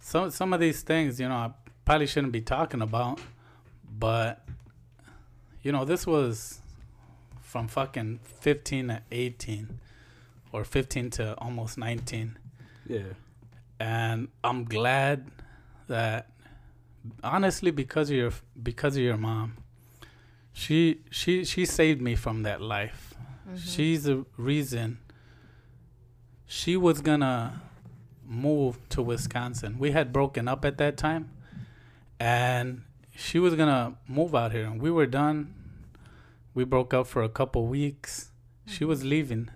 some some of these things, you know, I probably shouldn't be talking about, but you know, this was from fucking 15 to 18 or 15 to almost 19 Yeah. and I'm glad that honestly because of your because of your mom she she she saved me from that life Mm-hmm. she's the reason. She was gonna move to Wisconsin. We had broken up at that time and she was gonna move out here. And we were done. We broke up for a couple weeks. She was mm-hmm. leaving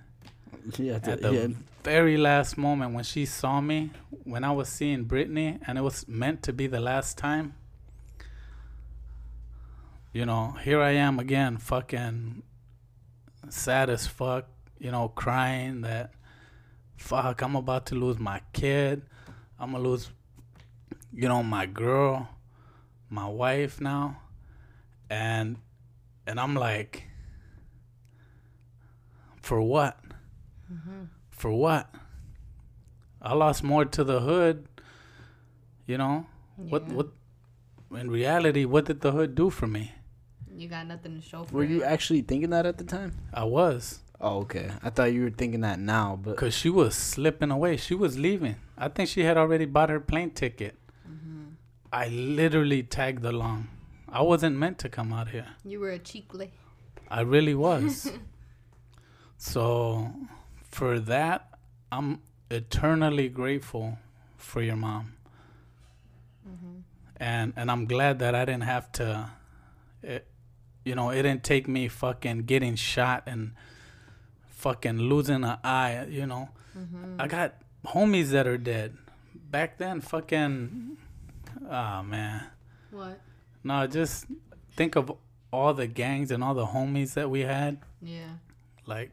Yeah. at the very last moment when she saw me when I was seeing Brittany and it was meant to be the last time. You know, here I am again, fucking sad as fuck, you know, crying that fuck, I'm about to lose my kid. I'm gonna lose, you know, my girl, my wife now. And and I'm like for what? Mm-hmm. For what? I lost more to the hood. You know what? What? In reality, what did the hood do for me? You got nothing to show for Were it. you actually thinking that at the time? I was, Oh, okay. I thought you were thinking that now, but cause she was slipping away. She was leaving. I think she had already bought her plane ticket. Mm-hmm. I literally tagged along. I wasn't meant to come out here. You were a chicle. I really was. so, for that, I'm eternally grateful for your mom. Mm-hmm. And and I'm glad that I didn't have to it, you know, it didn't take me fucking getting shot and fucking losing an eye, you know. Mm-hmm. I got homies that are dead. Back then fucking oh man. What? No, just think of all the gangs and all the homies that we had. Yeah. Like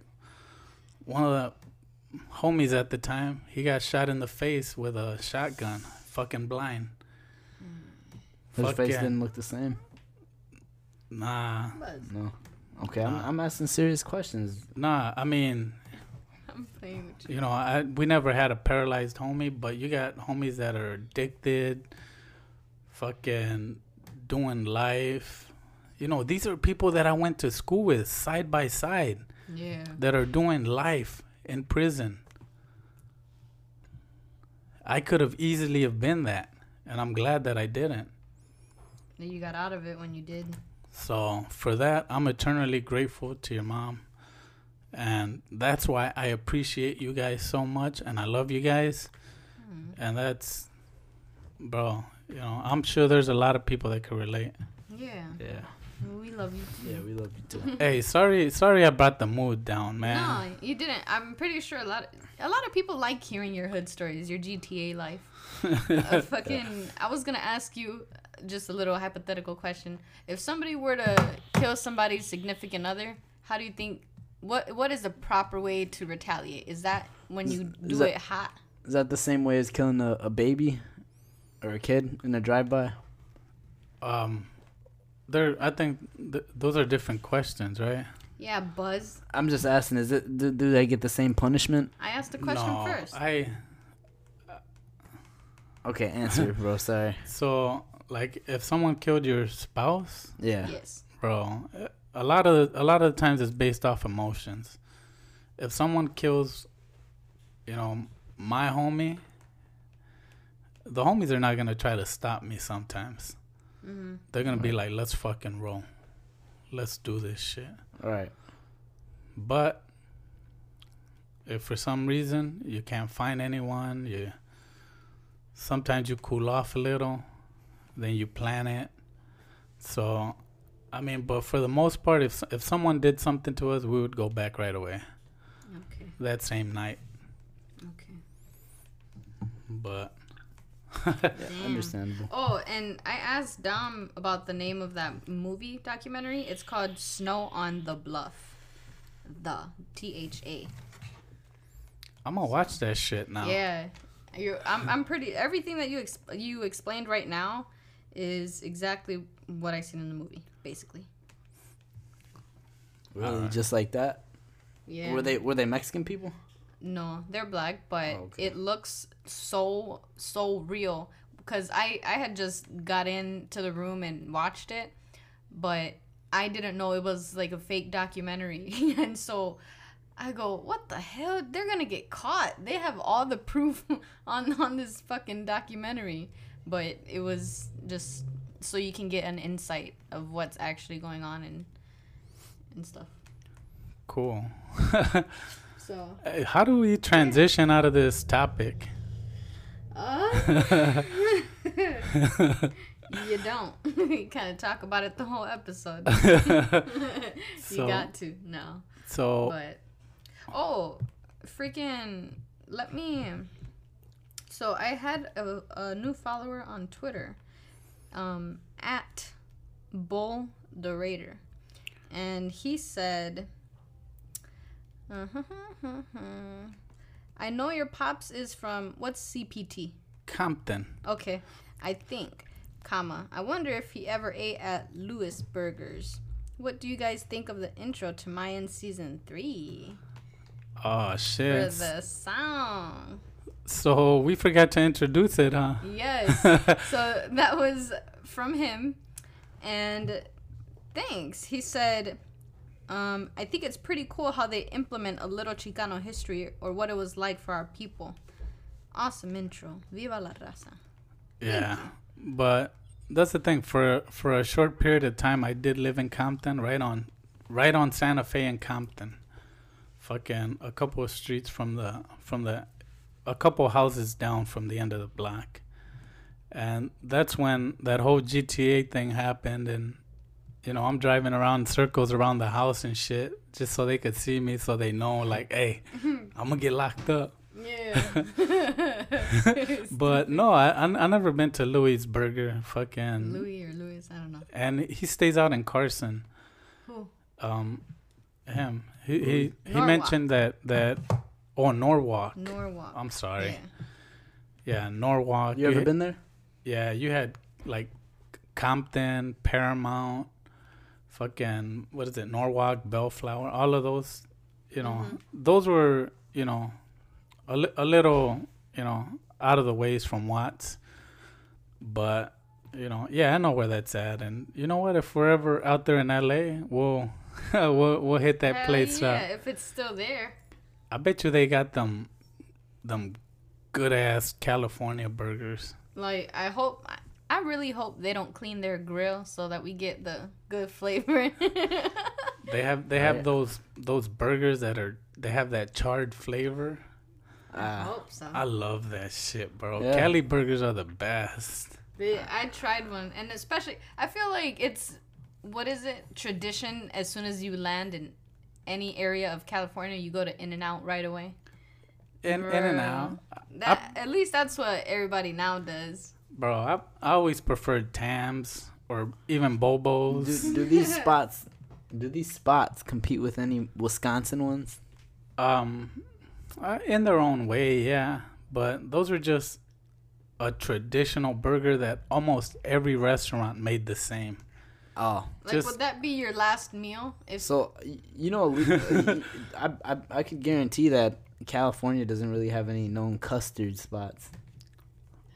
one of the homies at the time, he got shot in the face with a shotgun, fucking blind. Mm. his Fuck face yeah. didn't look the same. Nah, No. Okay, I'm, I'm asking serious questions. nah. I mean, I'm playing with you. you know, I we never had a paralyzed homie, but you got homies that are addicted, fucking doing life. You know, these are people that I went to school with side by side. Yeah. that are doing life in prison. I could have easily have been that, and I'm glad that I didn't. You got out of it when you did. So for that, I'm eternally grateful to your mom, and that's why I appreciate you guys so much, and I love you guys, and that's, bro. You know, I'm sure there's a lot of people that could relate. Yeah. Yeah. We love you. too. Yeah, we love you too. hey, sorry, sorry, I brought the mood down, man. No, you didn't. I'm pretty sure a lot of, a lot of people like hearing your hood stories, your GTA life. Uh, fucking, I was gonna ask you just a little hypothetical question. If somebody were to kill somebody's significant other, how do you think? What What is the proper way to retaliate? Is that when you Is do that- it hot? Is that the same way as killing a, a baby or a kid in a drive-by? Um, there, I think th- those are different questions, right? Yeah, Buzz. I'm just asking. Is it do, do they get the same punishment? I asked the question no, first. I Okay, answer, bro. Sorry. so like if someone killed your spouse, Yeah. yes. bro, a lot of a lot of the times it's based off emotions. If someone kills you know, my homie, the homies are not gonna try to stop me. Sometimes Mm-hmm. they're gonna be like, "Let's fucking roll, let's do this shit." All right. But if for some reason you can't find anyone, you sometimes you cool off a little, then you plan it. So, I mean, but for the most part, if if someone did something to us, we would go back right away Okay. that same night. Okay. But Yeah, understandable. Oh, and I asked Dom about the name of that movie documentary. It's called Snow on the Bluff. The T H A. I'm gonna watch that shit now. Yeah, you. I'm. I'm pretty. Everything that you ex- you explained right now is exactly what I seen in the movie, basically. Really, Alright. just like that? Yeah. Were they were they Mexican people? No, they're black, but Oh, okay. it looks so so real because I I had just got into the room and watched it, but I didn't know it was like a fake documentary, and so I go, what the hell? They're gonna get caught. They have all the proof on on this fucking documentary, but it was just so you can get an insight of what's actually going on and and stuff. Cool. So. How do we transition out of this topic? Uh, you don't. you kind of talk about it the whole episode. you So- got to no, so but oh, freaking! Let me. So I had a, a new follower on Twitter, um, at Bull the Raider, and he said. I know your pops is from what's CPT? Compton. Okay, I think, comma. I wonder if he ever ate at Louis Burgers. What do you guys think of the intro to Mayan season three Oh shit. For the song? So we forgot to introduce it, huh? Yes. so that was from him, and thanks. He said, um, "I think it's pretty cool how they implement a little Chicano history or what it was like for our people." Awesome intro. Viva la raza. Yeah, but that's the thing. For for a short period of time, I did live in Compton, right on, right on Santa Fe and Compton. Fucking a couple of streets from the from the, a couple houses down from the end of the block, and that's when that whole GTA thing happened, and you know I'm driving around in circles around the house and shit, just so they could see me, so they know like, hey, I'm gonna get locked up. Yeah. But no, I I, I never been to Louis Burger, fucking, Louis or Louis, I don't know. and he stays out in Carson. Who? Um, him. He he, he Norwalk. mentioned that that. Oh, Norwalk. Norwalk. I'm sorry. Yeah. Yeah, Norwalk. You ever had- been there? Yeah, you had like Compton, Paramount, fucking what is it, Norwalk, Bellflower, all of those. You know, Mhm. those were you know a, li- a little you know out of the ways from Watts, but you know yeah I know where that's at, and you know what if we're ever out there in LA, we'll we'll we'll hit that Hell place yeah, up. if it's still there. I bet you they got them them good ass California burgers. Like I hope I- I really hope they don't clean their grill so that we get the good flavor. They have they Oh, have yeah. those those burgers that are they have that charred flavor. I Ah. hope so. I love that shit, bro. Yeah. Cali burgers are the best. They- I tried one, and especially I feel like it's what is it tradition? As soon as you land in any area of California, you go to In-N-Out right away. In In-N-Out. That at least that's what everybody now does. bro. I I always preferred Tams or even Bobos. Do, do these spots do these spots compete with any Wisconsin ones? Um, uh, in their own way, yeah. But those are just a traditional burger that almost every restaurant made the same. Oh, Like, Just- would that be your last meal? If so you know, uh, I, I I could guarantee that California doesn't really have any known custard spots.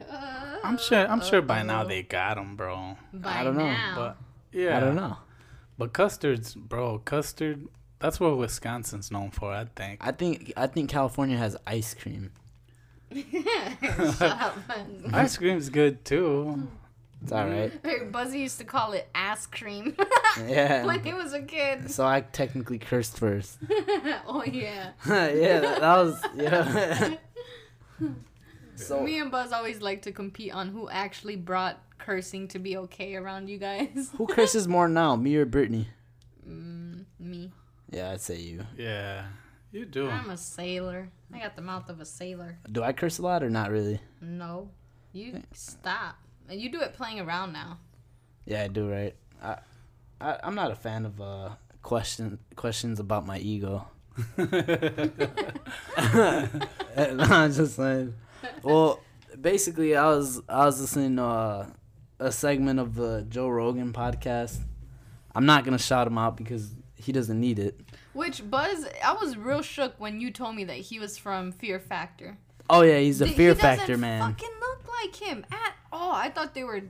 Uh, I'm sure. I'm sure by now uh-oh. they got them, bro. By I don't know, now. But yeah, I don't know. But custards, bro, custard. That's what Wisconsin's known for, I think. I think I think California has ice cream. Shut up, man. Ice cream's good too. It's all right. Hey, Buzzy used to call it ass cream Yeah. when he was a kid. So I technically cursed first. oh yeah. yeah, that, that was yeah. so Me and Buzz always like to compete on who actually brought cursing to be okay around you guys. who curses more now, me or Brittany? Mm, me. Yeah, I'd say you. Yeah, you do. I'm a sailor. I got the mouth of a sailor. Do I curse a lot or not really? No, you stop. And you do it playing around now. Yeah, I do. Right. I, I I'm not a fan of uh question questions about my ego. I'm just saying. Well, basically, I was I was listening to uh, a segment of the Joe Rogan podcast. I'm not gonna shout him out because he doesn't need it. Which Buzz, I was real shook when you told me that he was from Fear Factor. Oh yeah, he's a Fear Factor man. Fucking like him at all. I thought they were.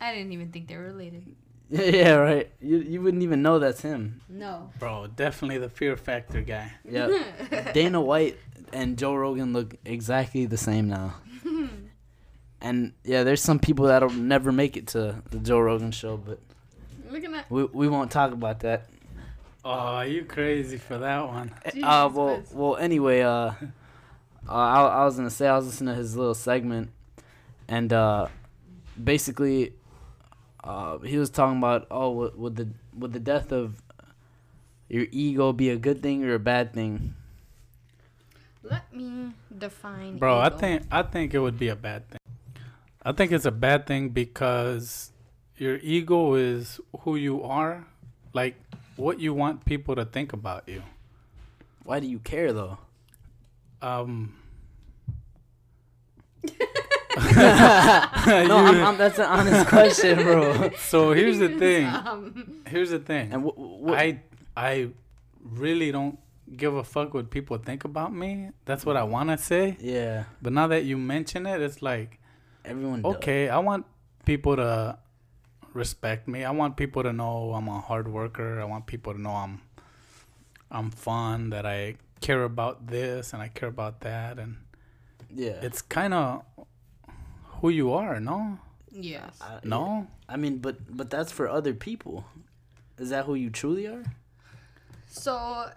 I didn't even think they were related. yeah, right. You you wouldn't even know that's him. No. Bro, definitely the Fear Factor guy. Yeah. Dana White and Joe Rogan look exactly the same now. And yeah, there's some people that'll never make it to the Joe Rogan show, but Looking at. we we won't talk about that. Oh, you crazy for that one? uh, well, Christ. well. Anyway, uh, uh I, I was gonna say I was listening to his little segment, and uh, basically, uh, he was talking about oh, would, would the would the death of your ego be a good thing or a bad thing? Let me define. Bro, I think I think it would be a bad thing. I think it's a bad thing because your ego is who you are, like what you want people to think about you. Why do you care though? Um no, I'm, I'm, that's an honest question, bro. so here's the thing. Um, Here's the thing. And wh- wh- I I really don't give a fuck what people think about me. That's what I want to say. yeah, But now that you mention it, it's like everyone. does. okay, I want people to respect me. I want people to know I'm a hard worker. I want people to know I'm I'm fun, that I care about this and I care about that and Yeah. it's kind of who you are, no? yes. I, No? I mean, but but that's for other people. Is that who you truly are? So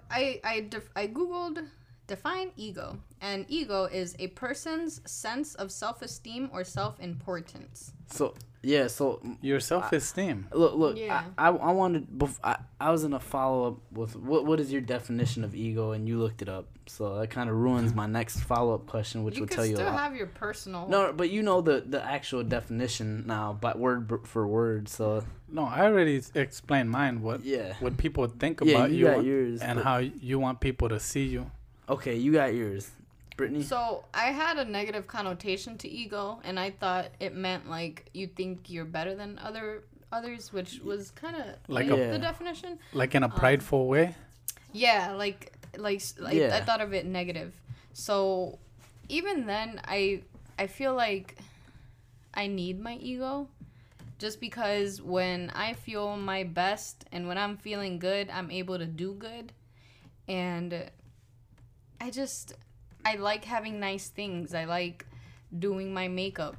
I I def- I googled define ego, and ego is a person's sense of self-esteem or self-importance. So yeah. So Your self-esteem. look, look. Yeah. I, I I wanted. Bef- I I was in a follow up with what what is your definition of ego, and you looked it up. So that kind of ruins my next follow up question, which you will tell you a still have your personal. No, but you know the the actual definition now, by word for word. So No, I already explained mine what yeah. what people think Yeah, about you you, got yours, and but- how you want people to see you. Okay, you got yours, Brittany. So I had a negative connotation to ego, and I thought it meant like you think you're better than other others, which was kind of Like like, a- the definition. Like in a um, prideful way. Yeah, like like like Yeah. I thought of it negative. So even then I I feel like I need my ego just because when I feel my best and when I'm feeling good, I'm able to do good. And I just I like having nice things. I like doing my makeup.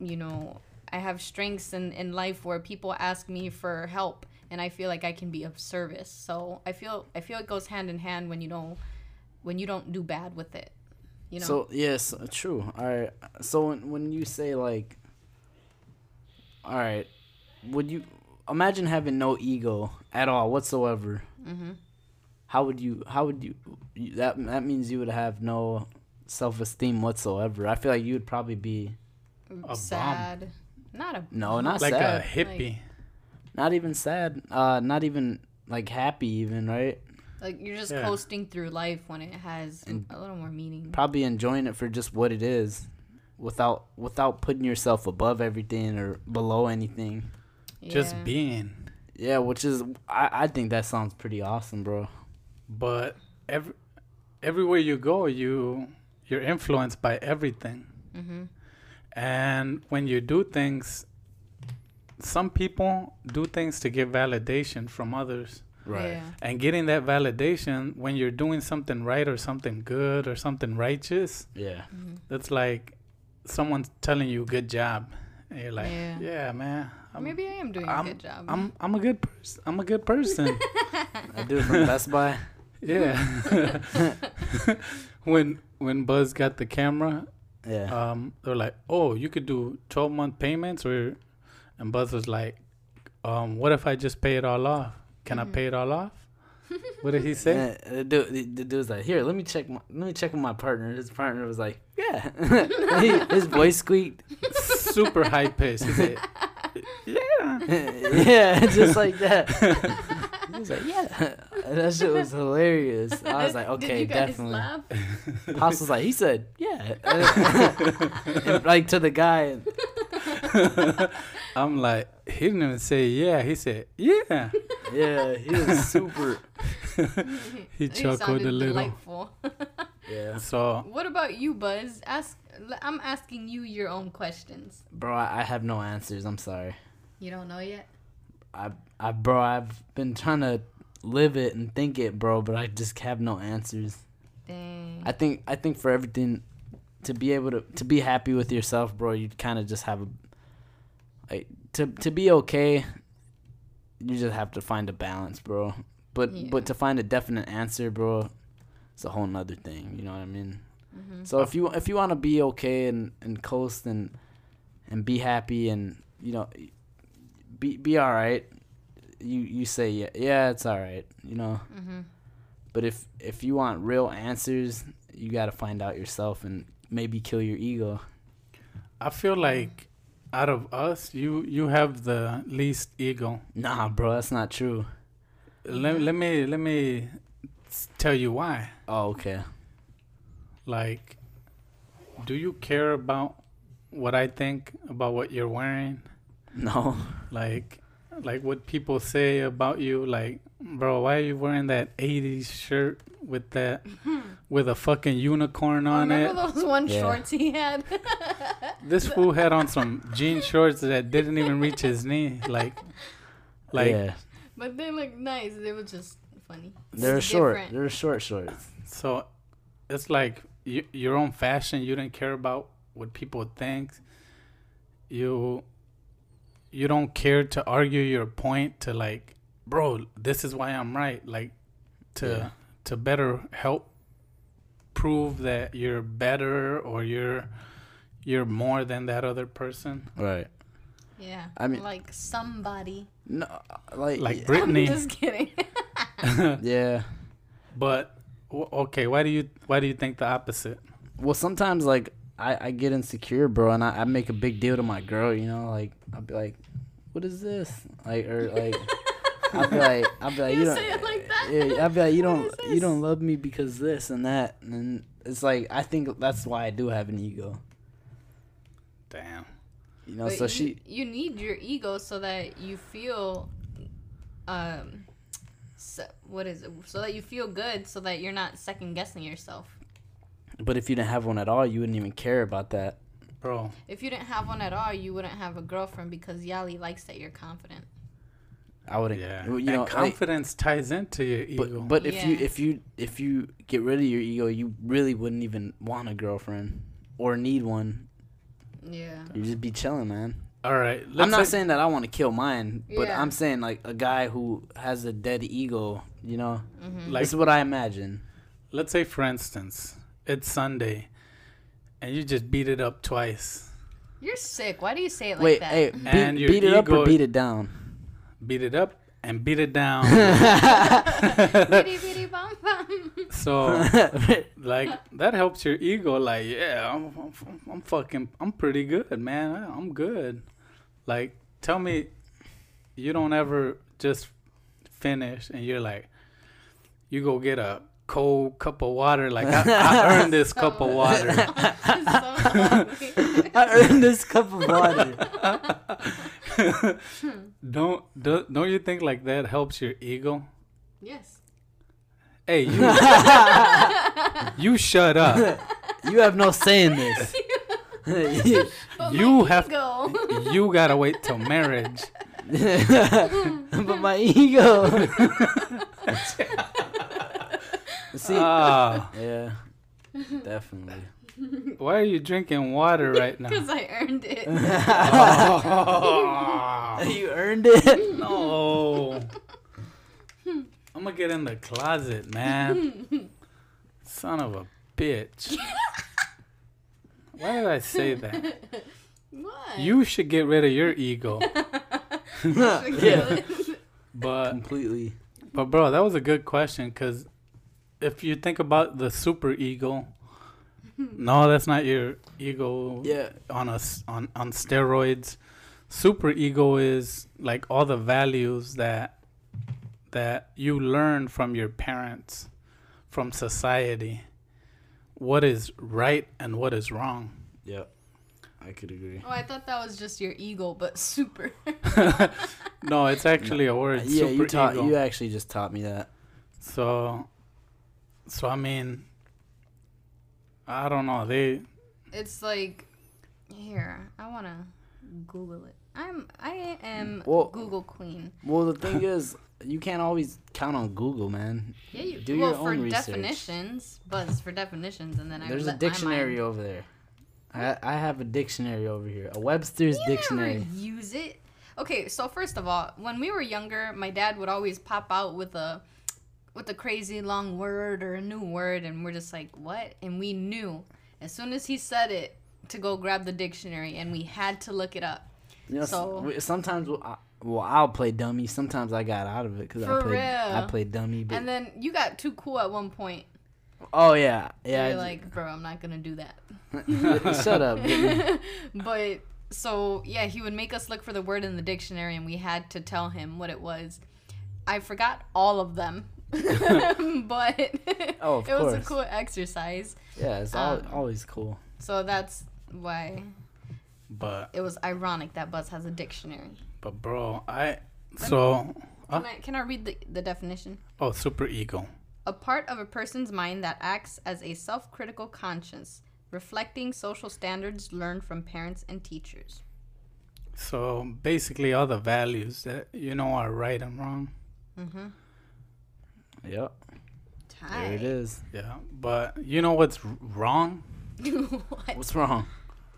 You know, I have strengths in, in life where people ask me for help and I feel like I can be of service. So I feel I feel it goes hand in hand when you don't when you don't do bad with it. You know. So yes, true. All right. So when when you say like, all right, would you imagine having no ego at all whatsoever? Mhm. How would you? How would you? you that that means you would have no self esteem whatsoever. I feel like you would probably be bomb. sad. Not a No, not Like sad. a hippie. not even sad. Uh, not even like happy. Even right. like you're just Yeah. coasting through life when it has And- a little more meaning. Probably enjoying it for just what it is, without without putting yourself above everything or below anything. Just being. Yeah, which is I, I think that sounds pretty awesome, bro. But every everywhere you go, you you're influenced by everything. Mhm. And when you do things, some people do things to get validation from others. Right. Yeah. And getting that validation when you're doing something right or something good or something righteous, Yeah. that's like someone's telling you good job. And you're like, Yeah. yeah, man. I'm, Maybe I am doing I'm- a good job. I'm I'm a good person. I'm a good person. I do it from Best Buy. Yeah. when when Buzz got the camera, Yeah. um, they're like, "Oh, you could do 12 month payments," or and Buzz was like, um, "What if I just pay it all off? Can I Mhm. pay it all off?" What did he say? Yeah, the dude, the, the dude was like, "Here, let me check. My, let me check with my partner." His partner was like, "Yeah." He- his voice squeaked. Super high pitched. He said, "Yeah." yeah, just like that. He was like, "Yeah." That shit was hilarious. I was like, Did "Okay, you guys definitely." laugh? House was like, "He said, yeah." And, like to the guy. I'm like, he didn't even say yeah. He said, "Yeah." Yeah, he was super. He chuckled sounded a little. delightful. Yeah, So what about you, Buzz? Ask. I'm asking you your own questions. bro, I, I have no answers. I'm sorry. You don't know yet. I, I, bro, I've been trying to live it and think it, bro, but I just have no answers. Dang. I think, I think for everything, to be able to to be happy with yourself, bro, you kind of just have a, like to to be okay. You just have to find a balance, bro. But Yeah. but to find a definite answer, bro, it's a whole nother thing. You know what I mean? Mhm. So if you if you want to be okay and, and coast and and be happy and you know be be all right, you you say yeah yeah it's all right you know. Mhm. But if if you want real answers, you got to find out yourself and maybe kill your ego. I feel like out of us, you you have the least ego. Nah, bro, that's not true. Let, let me let me tell you why. Oh, okay. Like, do you care about what I think about what you're wearing? No. Like, like what people say about you? Like, bro, why are you wearing that '80s shirt with that with a fucking unicorn on it? Remember those one Yeah. shorts he had? This fool had on some jean shorts that didn't even reach his knee. Like, like yeah, but they look nice. They were just funny. they're It's short. different. They're short shorts. so. It's like y- your own fashion. You didn't care about what people think. You you don't care to argue your point to like, bro, this is why I'm right. Like to Yeah. to better help prove that you're better or you're you're more than that other person. Right. Yeah. I mean- like somebody. No, like Like yeah, Britney. I'm just kidding. yeah. But okay, why do you why do you think the opposite? Well, sometimes like I, I get insecure, bro, and I, I make a big deal to my girl. You know, like I'll be like, "What is this?" Like or like I'll be like I'll be like You you don't say it like that? yeah I'll be like you don't you don't love me because this and that and it's like I think that's why I do have an ego. Damn. You know, But so you, she you need your ego so that you feel um so, what is it so that you feel good so that you're not second guessing yourself but if you didn't have one at all, you wouldn't even care about that. Bro, if you didn't have one at all you wouldn't have a girlfriend because yali likes that you're confident I wouldn't. yeah. You and know, like, confidence ties into your ego. but but if you if you if you get rid of your ego, you really wouldn't even want a girlfriend or need one. yeah You just be chilling, man. All right, I'm not say- saying that I want to kill mine, but Yeah. I'm saying like a guy who has a dead ego. You know, mm-hmm. like this is what I imagine. let's say for instance, it's Sunday, and you just beat it up twice. you're sick why do you say it like Wait, that hey, beat, And your beat it up or beat it down? Beat it up and beat it down. Bitty, bitty, bum, bum. so like that helps your ego. Like yeah, I'm, I'm, I'm fucking, I'm pretty good, man. I- I'm good. Like tell me, you don't ever just finish and you're like, you go get a cold cup of water. Like I, I earned this cup of water. I earned this cup of water. don't, don't don't you think like that helps your ego? yes Hey, you, you shut up. You have no say in this. But You my have- ego. You gotta wait till marriage. but my ego. See, Ah, yeah, definitely. why are you drinking water right now? Because I earned it. you earned it. no. I'm gonna get in the closet, man. Son of a bitch. Why did I say that? what? You should get rid of your ego. yeah, But completely. but bro, that was a good question because if you think about the super ego, no, that's not your ego Yeah, on us on on steroids. Super ego is like all the values that that you learn from your parents, from society. What is right and what is wrong. yeah, I could agree. Oh, I thought that was just your ego, but super. No, it's actually a word. yeah, super you taught. ego. You actually just taught me that. So, so I mean, I don't know. They it's like, here, I want to Google it. I'm, I am Well- Google queen. Well, the thing is, you can't always count on Google, man. Yeah, you Do well your for own research. definitions, but it's for definitions, and then I There's a dictionary over there. I I have a dictionary over here, a Webster's You dictionary. never use it. Okay, so first of all, when we were younger, my dad would always pop out with a with a crazy long word or a new word, and we're just like, "What?" And we knew as soon as he said it to go grab the dictionary, and we had to look it up. You know, So- so, sometimes we'll, I, well, I'll play dummy. Sometimes I got out of it because I played I real. played dummy. But And then you got too cool at one point. oh yeah, Yeah, yeah. you're like, "Bro, I'm not gonna do that." shut up. But so yeah, he would make us look for the word in the dictionary, and we had to tell him what it was. I forgot all of them, but Oh, of it was a cool exercise. Yeah, it's al Um, always cool. So that's why but it was ironic that Buzz has a dictionary. but bro, I so Huh? Can I, can I read the, the definition? oh super ego. A part of a person's mind that acts as a self critical conscience, reflecting social standards learned from parents and teachers. So basically, all the values that you know are right and wrong. Mm-hmm. Yep, there it is. Yeah, but you know what's wrong? what? What's wrong?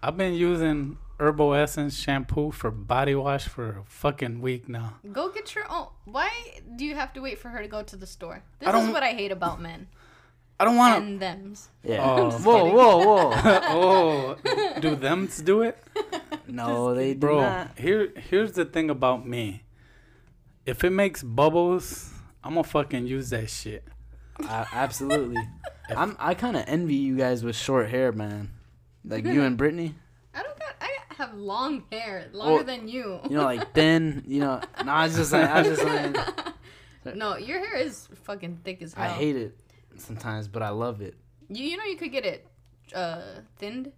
I've been using Herbal Essence shampoo for body wash for a fucking week now. Go get your own. Why do you have to wait for her to go to the store? This is what I hate about men I don't want to. and them's. Yeah. Oh. whoa, kidding. whoa, whoa! oh, do them do it? no, they do Bro, not. here here's the thing about me. If it makes bubbles, I'm gonna fucking use that shit. I, absolutely. I'm. I kind of envy you guys with short hair, man. Like you and Brittany. I don't got. I have long hair, longer Oh, than you. You know, like thin. You know. No, I was just like, I was just like, no, your hair is fucking thick as hell. I hate it sometimes, but I love it. You. You know you could get it, uh, thinned.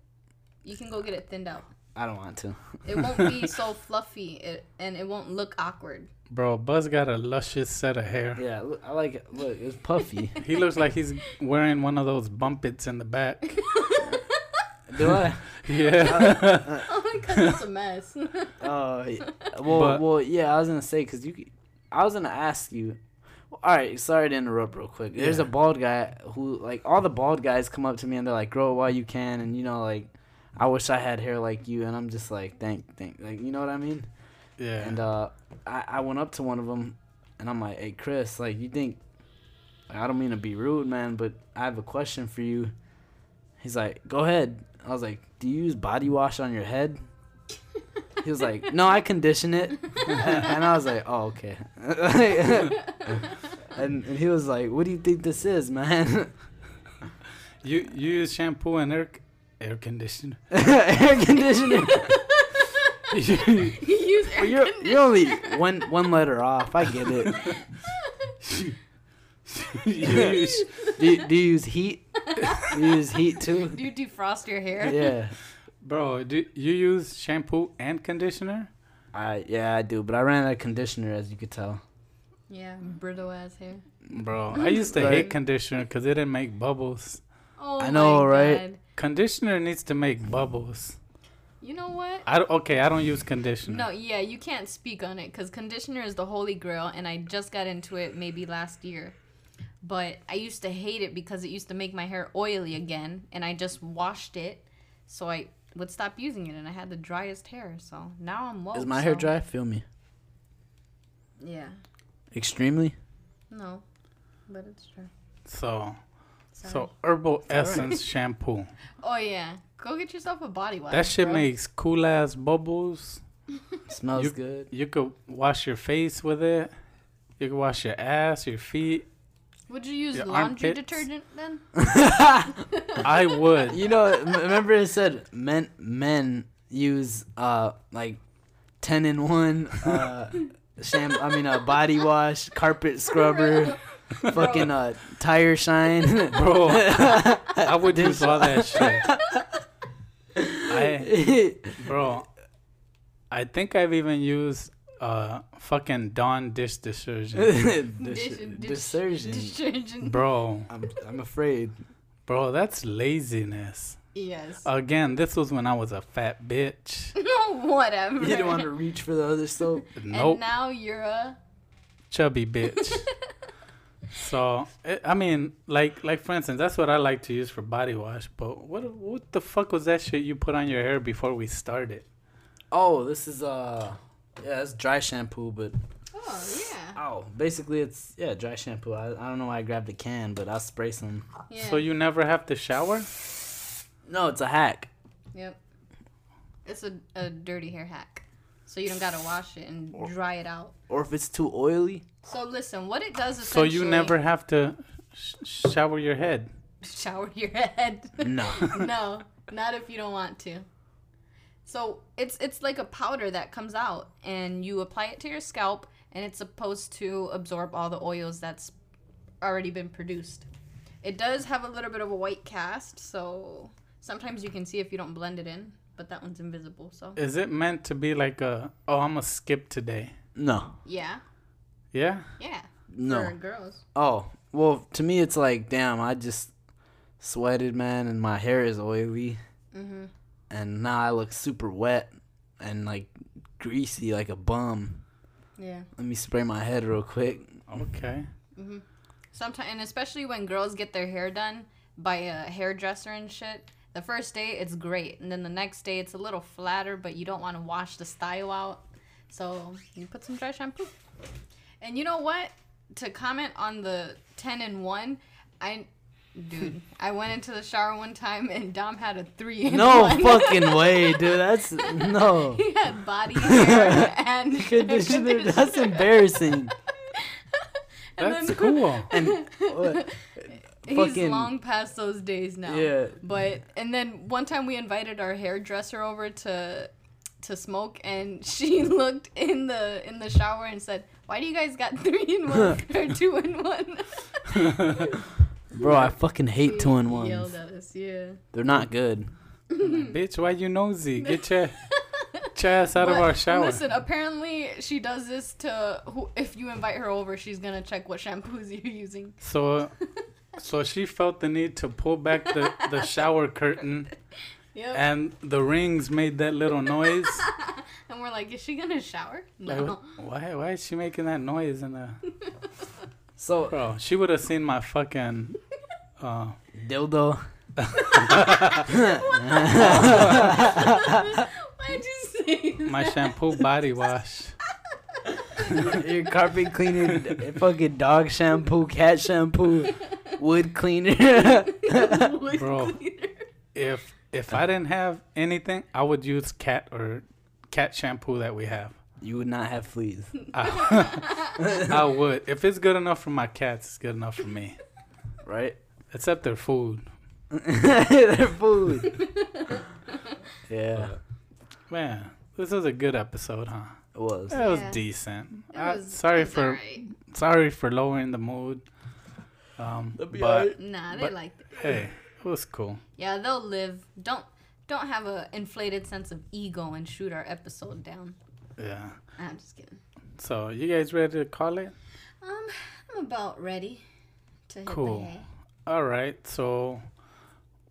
You can go get it thinned out. I don't want to. It won't be so fluffy, it, and it won't look awkward. Bro, Buzz got a luscious set of hair. Yeah, look, I like it. Look, it's puffy. He looks like he's wearing one of those Bumpits in the back. Do I? Yeah. oh my god, that's a mess. Oh, yeah. well, But- well, yeah. I was gonna say because you, c- I was gonna ask you. All right, sorry to interrupt real quick. There's a bald guy who, like, all the bald guys come up to me and they're like, "Grow it while you can," and you know, like, I wish I had hair like you, and I'm just like, thank, thank, like, you know what I mean? yeah. And uh, I, I went up to one of them, and I'm like, "Hey, Chris, like, you think? I don't mean to be rude, man, but I have a question for you." He's like, "Go ahead." I was like, "Do you use body wash on your head?" He was like, "No, I condition it," and I was like, "Oh, okay." and, and he was like, "What do you think this is, man?" you you use shampoo and air air conditioner. Air conditioner. You, you use air you're conditioner. you're only one one letter off. I get it. you use Do you, do you use heat? Do you use heat too? Do you defrost your hair? Yeah. bro. Do you use shampoo and conditioner? I yeah I do, but I ran out of conditioner as you could tell. Yeah, brittle ass hair. Bro, I used to Right. hate conditioner because it didn't make bubbles. Oh I know, my right? God. Conditioner needs to make bubbles. You know what? I don't, okay. I don't use conditioner. No, yeah, you can't speak on it because conditioner is the holy grail, and I just got into it maybe last year. But I used to hate it because it used to make my hair oily again, and I just washed it, so I would stop using it, and I had the driest hair. So now I'm woke. Is my hair dry? Feel me. Yeah. Extremely. No, but it's true. So Sorry. so herbal all right. essence shampoo. oh yeah, go get yourself a body wash. That shit bro. makes cool ass bubbles. Smells You- good. You could wash your face with it. You could wash your ass, your feet. Would you use Your laundry armpits. detergent then? I would. You know, remember it said men men use uh like ten in one uh sham I mean a body wash, carpet scrubber, fucking uh tire shine. Bro, I would use all that shit. I, bro, I think I've even used uh fucking Dawn dish detergent. Dis- Dish- dish- Detergent. Detergent. Bro, I'm I'm afraid. bro, that's laziness. Yes. Again, this was when I was a fat bitch. No, whatever. You didn't want to reach for the other soap. Nope, And now you're a. chubby bitch. So I mean, like like for instance, that's what I like to use for body wash. But what what the fuck was that shit you put on your hair before we started? Oh, this is uh yeah, it's dry shampoo, but Oh yeah. oh, basically it's yeah, dry shampoo. I, I don't know why I grabbed a can, but I'll spray some. Yeah. So you never have to shower? No, it's a hack. Yep. It's a, a dirty hair hack. So you don't gotta wash it and dry it out. Or if it's too oily. So listen, what it does is. So you never have to sh- shower your head. shower your head. No. no, not if you don't want to. So it's it's like a powder that comes out and you apply it to your scalp and it's supposed to absorb all the oils that's already been produced. It does have a little bit of a white cast, so sometimes you can see if you don't blend it in, but that one's invisible. So Is it meant to be like a oh I'm gonna skip today? No. yeah, Yeah. yeah, No. for girls. Oh, well, to me it's like, damn, I just sweated, man, and my hair is oily, Mhm. and now I look super wet and like greasy like a bum. Yeah. Let me spray my head real quick. Okay. Mhm. Sometimes, and especially when girls get their hair done by a hairdresser and shit. The first day it's great, and then the next day it's a little flatter, but you don't want to wash the style out. So you put some dry shampoo. And you know what? To comment on the ten and one, I, dude, I went into the shower one time and Dom had a three in No one. fucking way, dude. That's no he had body hair and conditioner. That's embarrassing. And That's then- cool. And what? He's long past those days now. Yeah. But and then one time we invited our hairdresser over to to smoke and she looked in the in the shower and said, Why do you guys got three in one or two in one? Bro, I fucking hate She two in Yelled ones. at us, yeah. They're not good. Bitch, why you nosy? Get your, get your ass out of our shower. Listen, apparently she does this to who if you invite her over, she's gonna check what shampoos you're using. So, so she felt the need to pull back the, the shower curtain, Yep. and the rings made that little noise. And we're like, Is she gonna shower? Like, No. why? Why is she making that noise in the? So Bro, she would have seen my fucking. Uh, dildo. Why'd you say that? my shampoo body wash. Your carpet cleaner, fucking dog shampoo, cat shampoo, wood cleaner. Wood Bro. cleaner. If if I didn't have anything, I would use cat or cat shampoo that we have. you would not have fleas. I, I would. If it's good enough for my cats, it's good enough for me. Right? Except their food. Their food. yeah, Man, this was a good episode, huh? It was. That was Yeah. decent. It Uh, was- sorry it was for alright. sorry for lowering the mood. Um, That'd be but alright. Nah, they but- liked it. hey, it was cool. Yeah, they'll live. Don't don't have a inflated sense of ego and shoot our episode down. Yeah. I'm just kidding. So you guys ready to call it? Um, I'm about ready to hit Cool. the. All right. So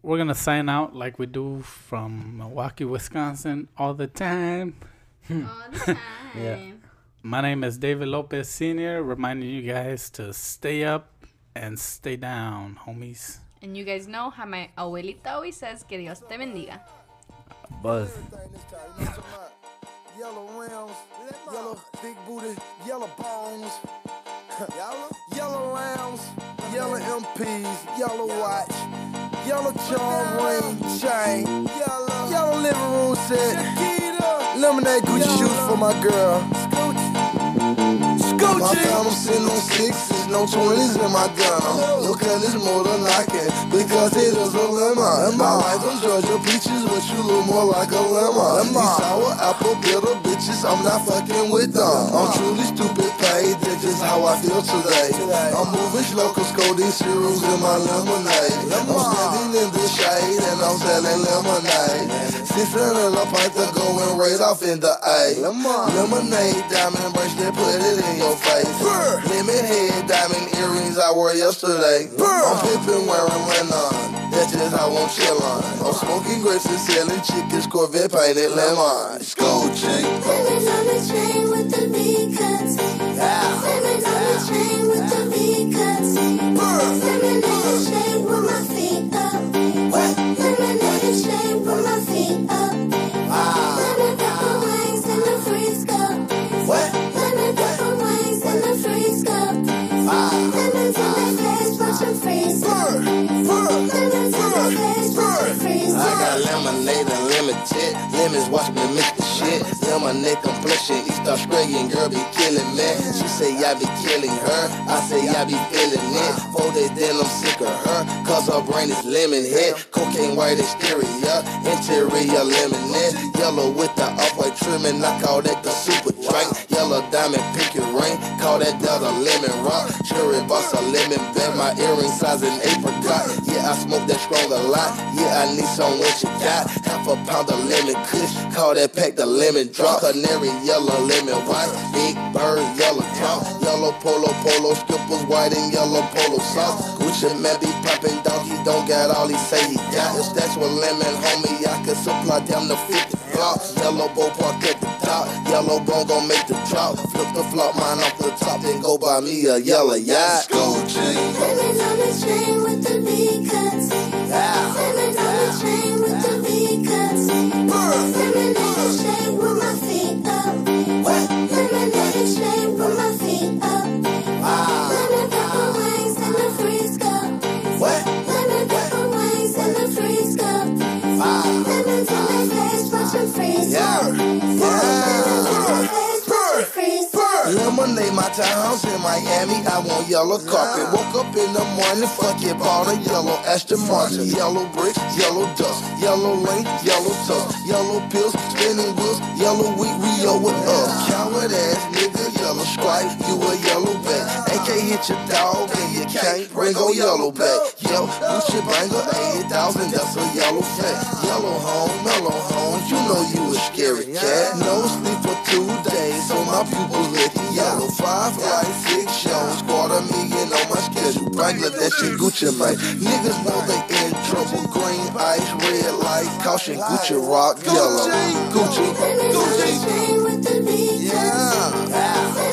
we're gonna sign out like we do from Milwaukee, Wisconsin, all the time. Hmm. All the time. Yeah. My name is David Lopez Senior, reminding you guys to stay up and stay down, homies. And you guys know how my abuelita always says que Dios te bendiga. Buzz. Everything this time, you know what I'm talking about? Yellow rims, yellow big booty, yellow bones, yellow, yellow lambs, yellow MPs, yellow watch, yellow charm ring chain, yellow, yellow living room set, lemonade Gucci shoes for my girl. My I'm sitting on sixes, no twenties in my gun. Look at this more than I can, because it is a lemon. I like them Georgia peaches, but you look more like a lemon. These sour apple bitter bitches, I'm not fucking with them. I'm truly stupid paid, that's just how I feel today. I'm moving slow, cause codeine cereals in my lemonade. I'm standing in the shade, and I'm selling lemonade. Six hundred a pint to going right off in the A. Lemonade, diamond bracelet, put it in your face. Lemon head, diamond earrings I wore yesterday. I'm pimping wearing linen. That's just how I'm chillin'. I'm smoking grapes and selling chickens, Corvette painted lemon. School chick. Lemons on the train with the V cuts. Lemonade unlimited. Lemons watch me mix the shit. Lemonade complexion, East Australian girl be killing me. She say I be killing her. I say I be feeling it. Four days then I'm sick of her. Cause her brain is lemon head. Cocaine white exterior. Interior lemonade. Yellow with the upright trimming. I call that the super drink. Yellow diamond pinky ring. Call that Delta lemon rock. Cherry boss a lemon bed. My earring size an apricot. Yeah, I smoke that strong a lot. Yeah, I need some what you got. Half a pound of lemon kush. Call that pack the lemon drop. Canary yellow, lemon white. Big bird, yellow top. Yellow polo, polo skippers, white and yellow polo socks. Gucci man be popping donkey, don't got all he say he got. If that's what lemon, homie, I can supply down to 50 blocks. Yellow bow park at the top. Yellow bone gon' make the drop. Flip the flop mine off the top, then go buy me a yellow yacht. Gucci. Lemons on the train with the V cuts. Lemons on the train with the V cuts. Lemonade Lemonade, my townhouse in Miami. I want yellow carpet. Woke up in the morning, fuck it, bought a yellow Aston Martin. Yellow bricks, yellow dust, yellow lane, yellow tusk, yellow pills, spinning wheels, yellow wheat, Rio with us. Coward ass nigga, yellow stripe, you a yellow back. AK hit your dog and you can't bring a yellow back. Yo, Gucci banger, 80,000, that's a yellow fat. Yellow home, mellow home, you know you a scary cat. No sleep two days, so my pupils looking yellow. Five like six shows, quarter million on my schedule. Regular Bangladesh and Gucci Mane. Niggas know they in trouble. Green ice, red light, caution. Gucci rock, yellow. Gucci, Gucci. Gucci. Yeah.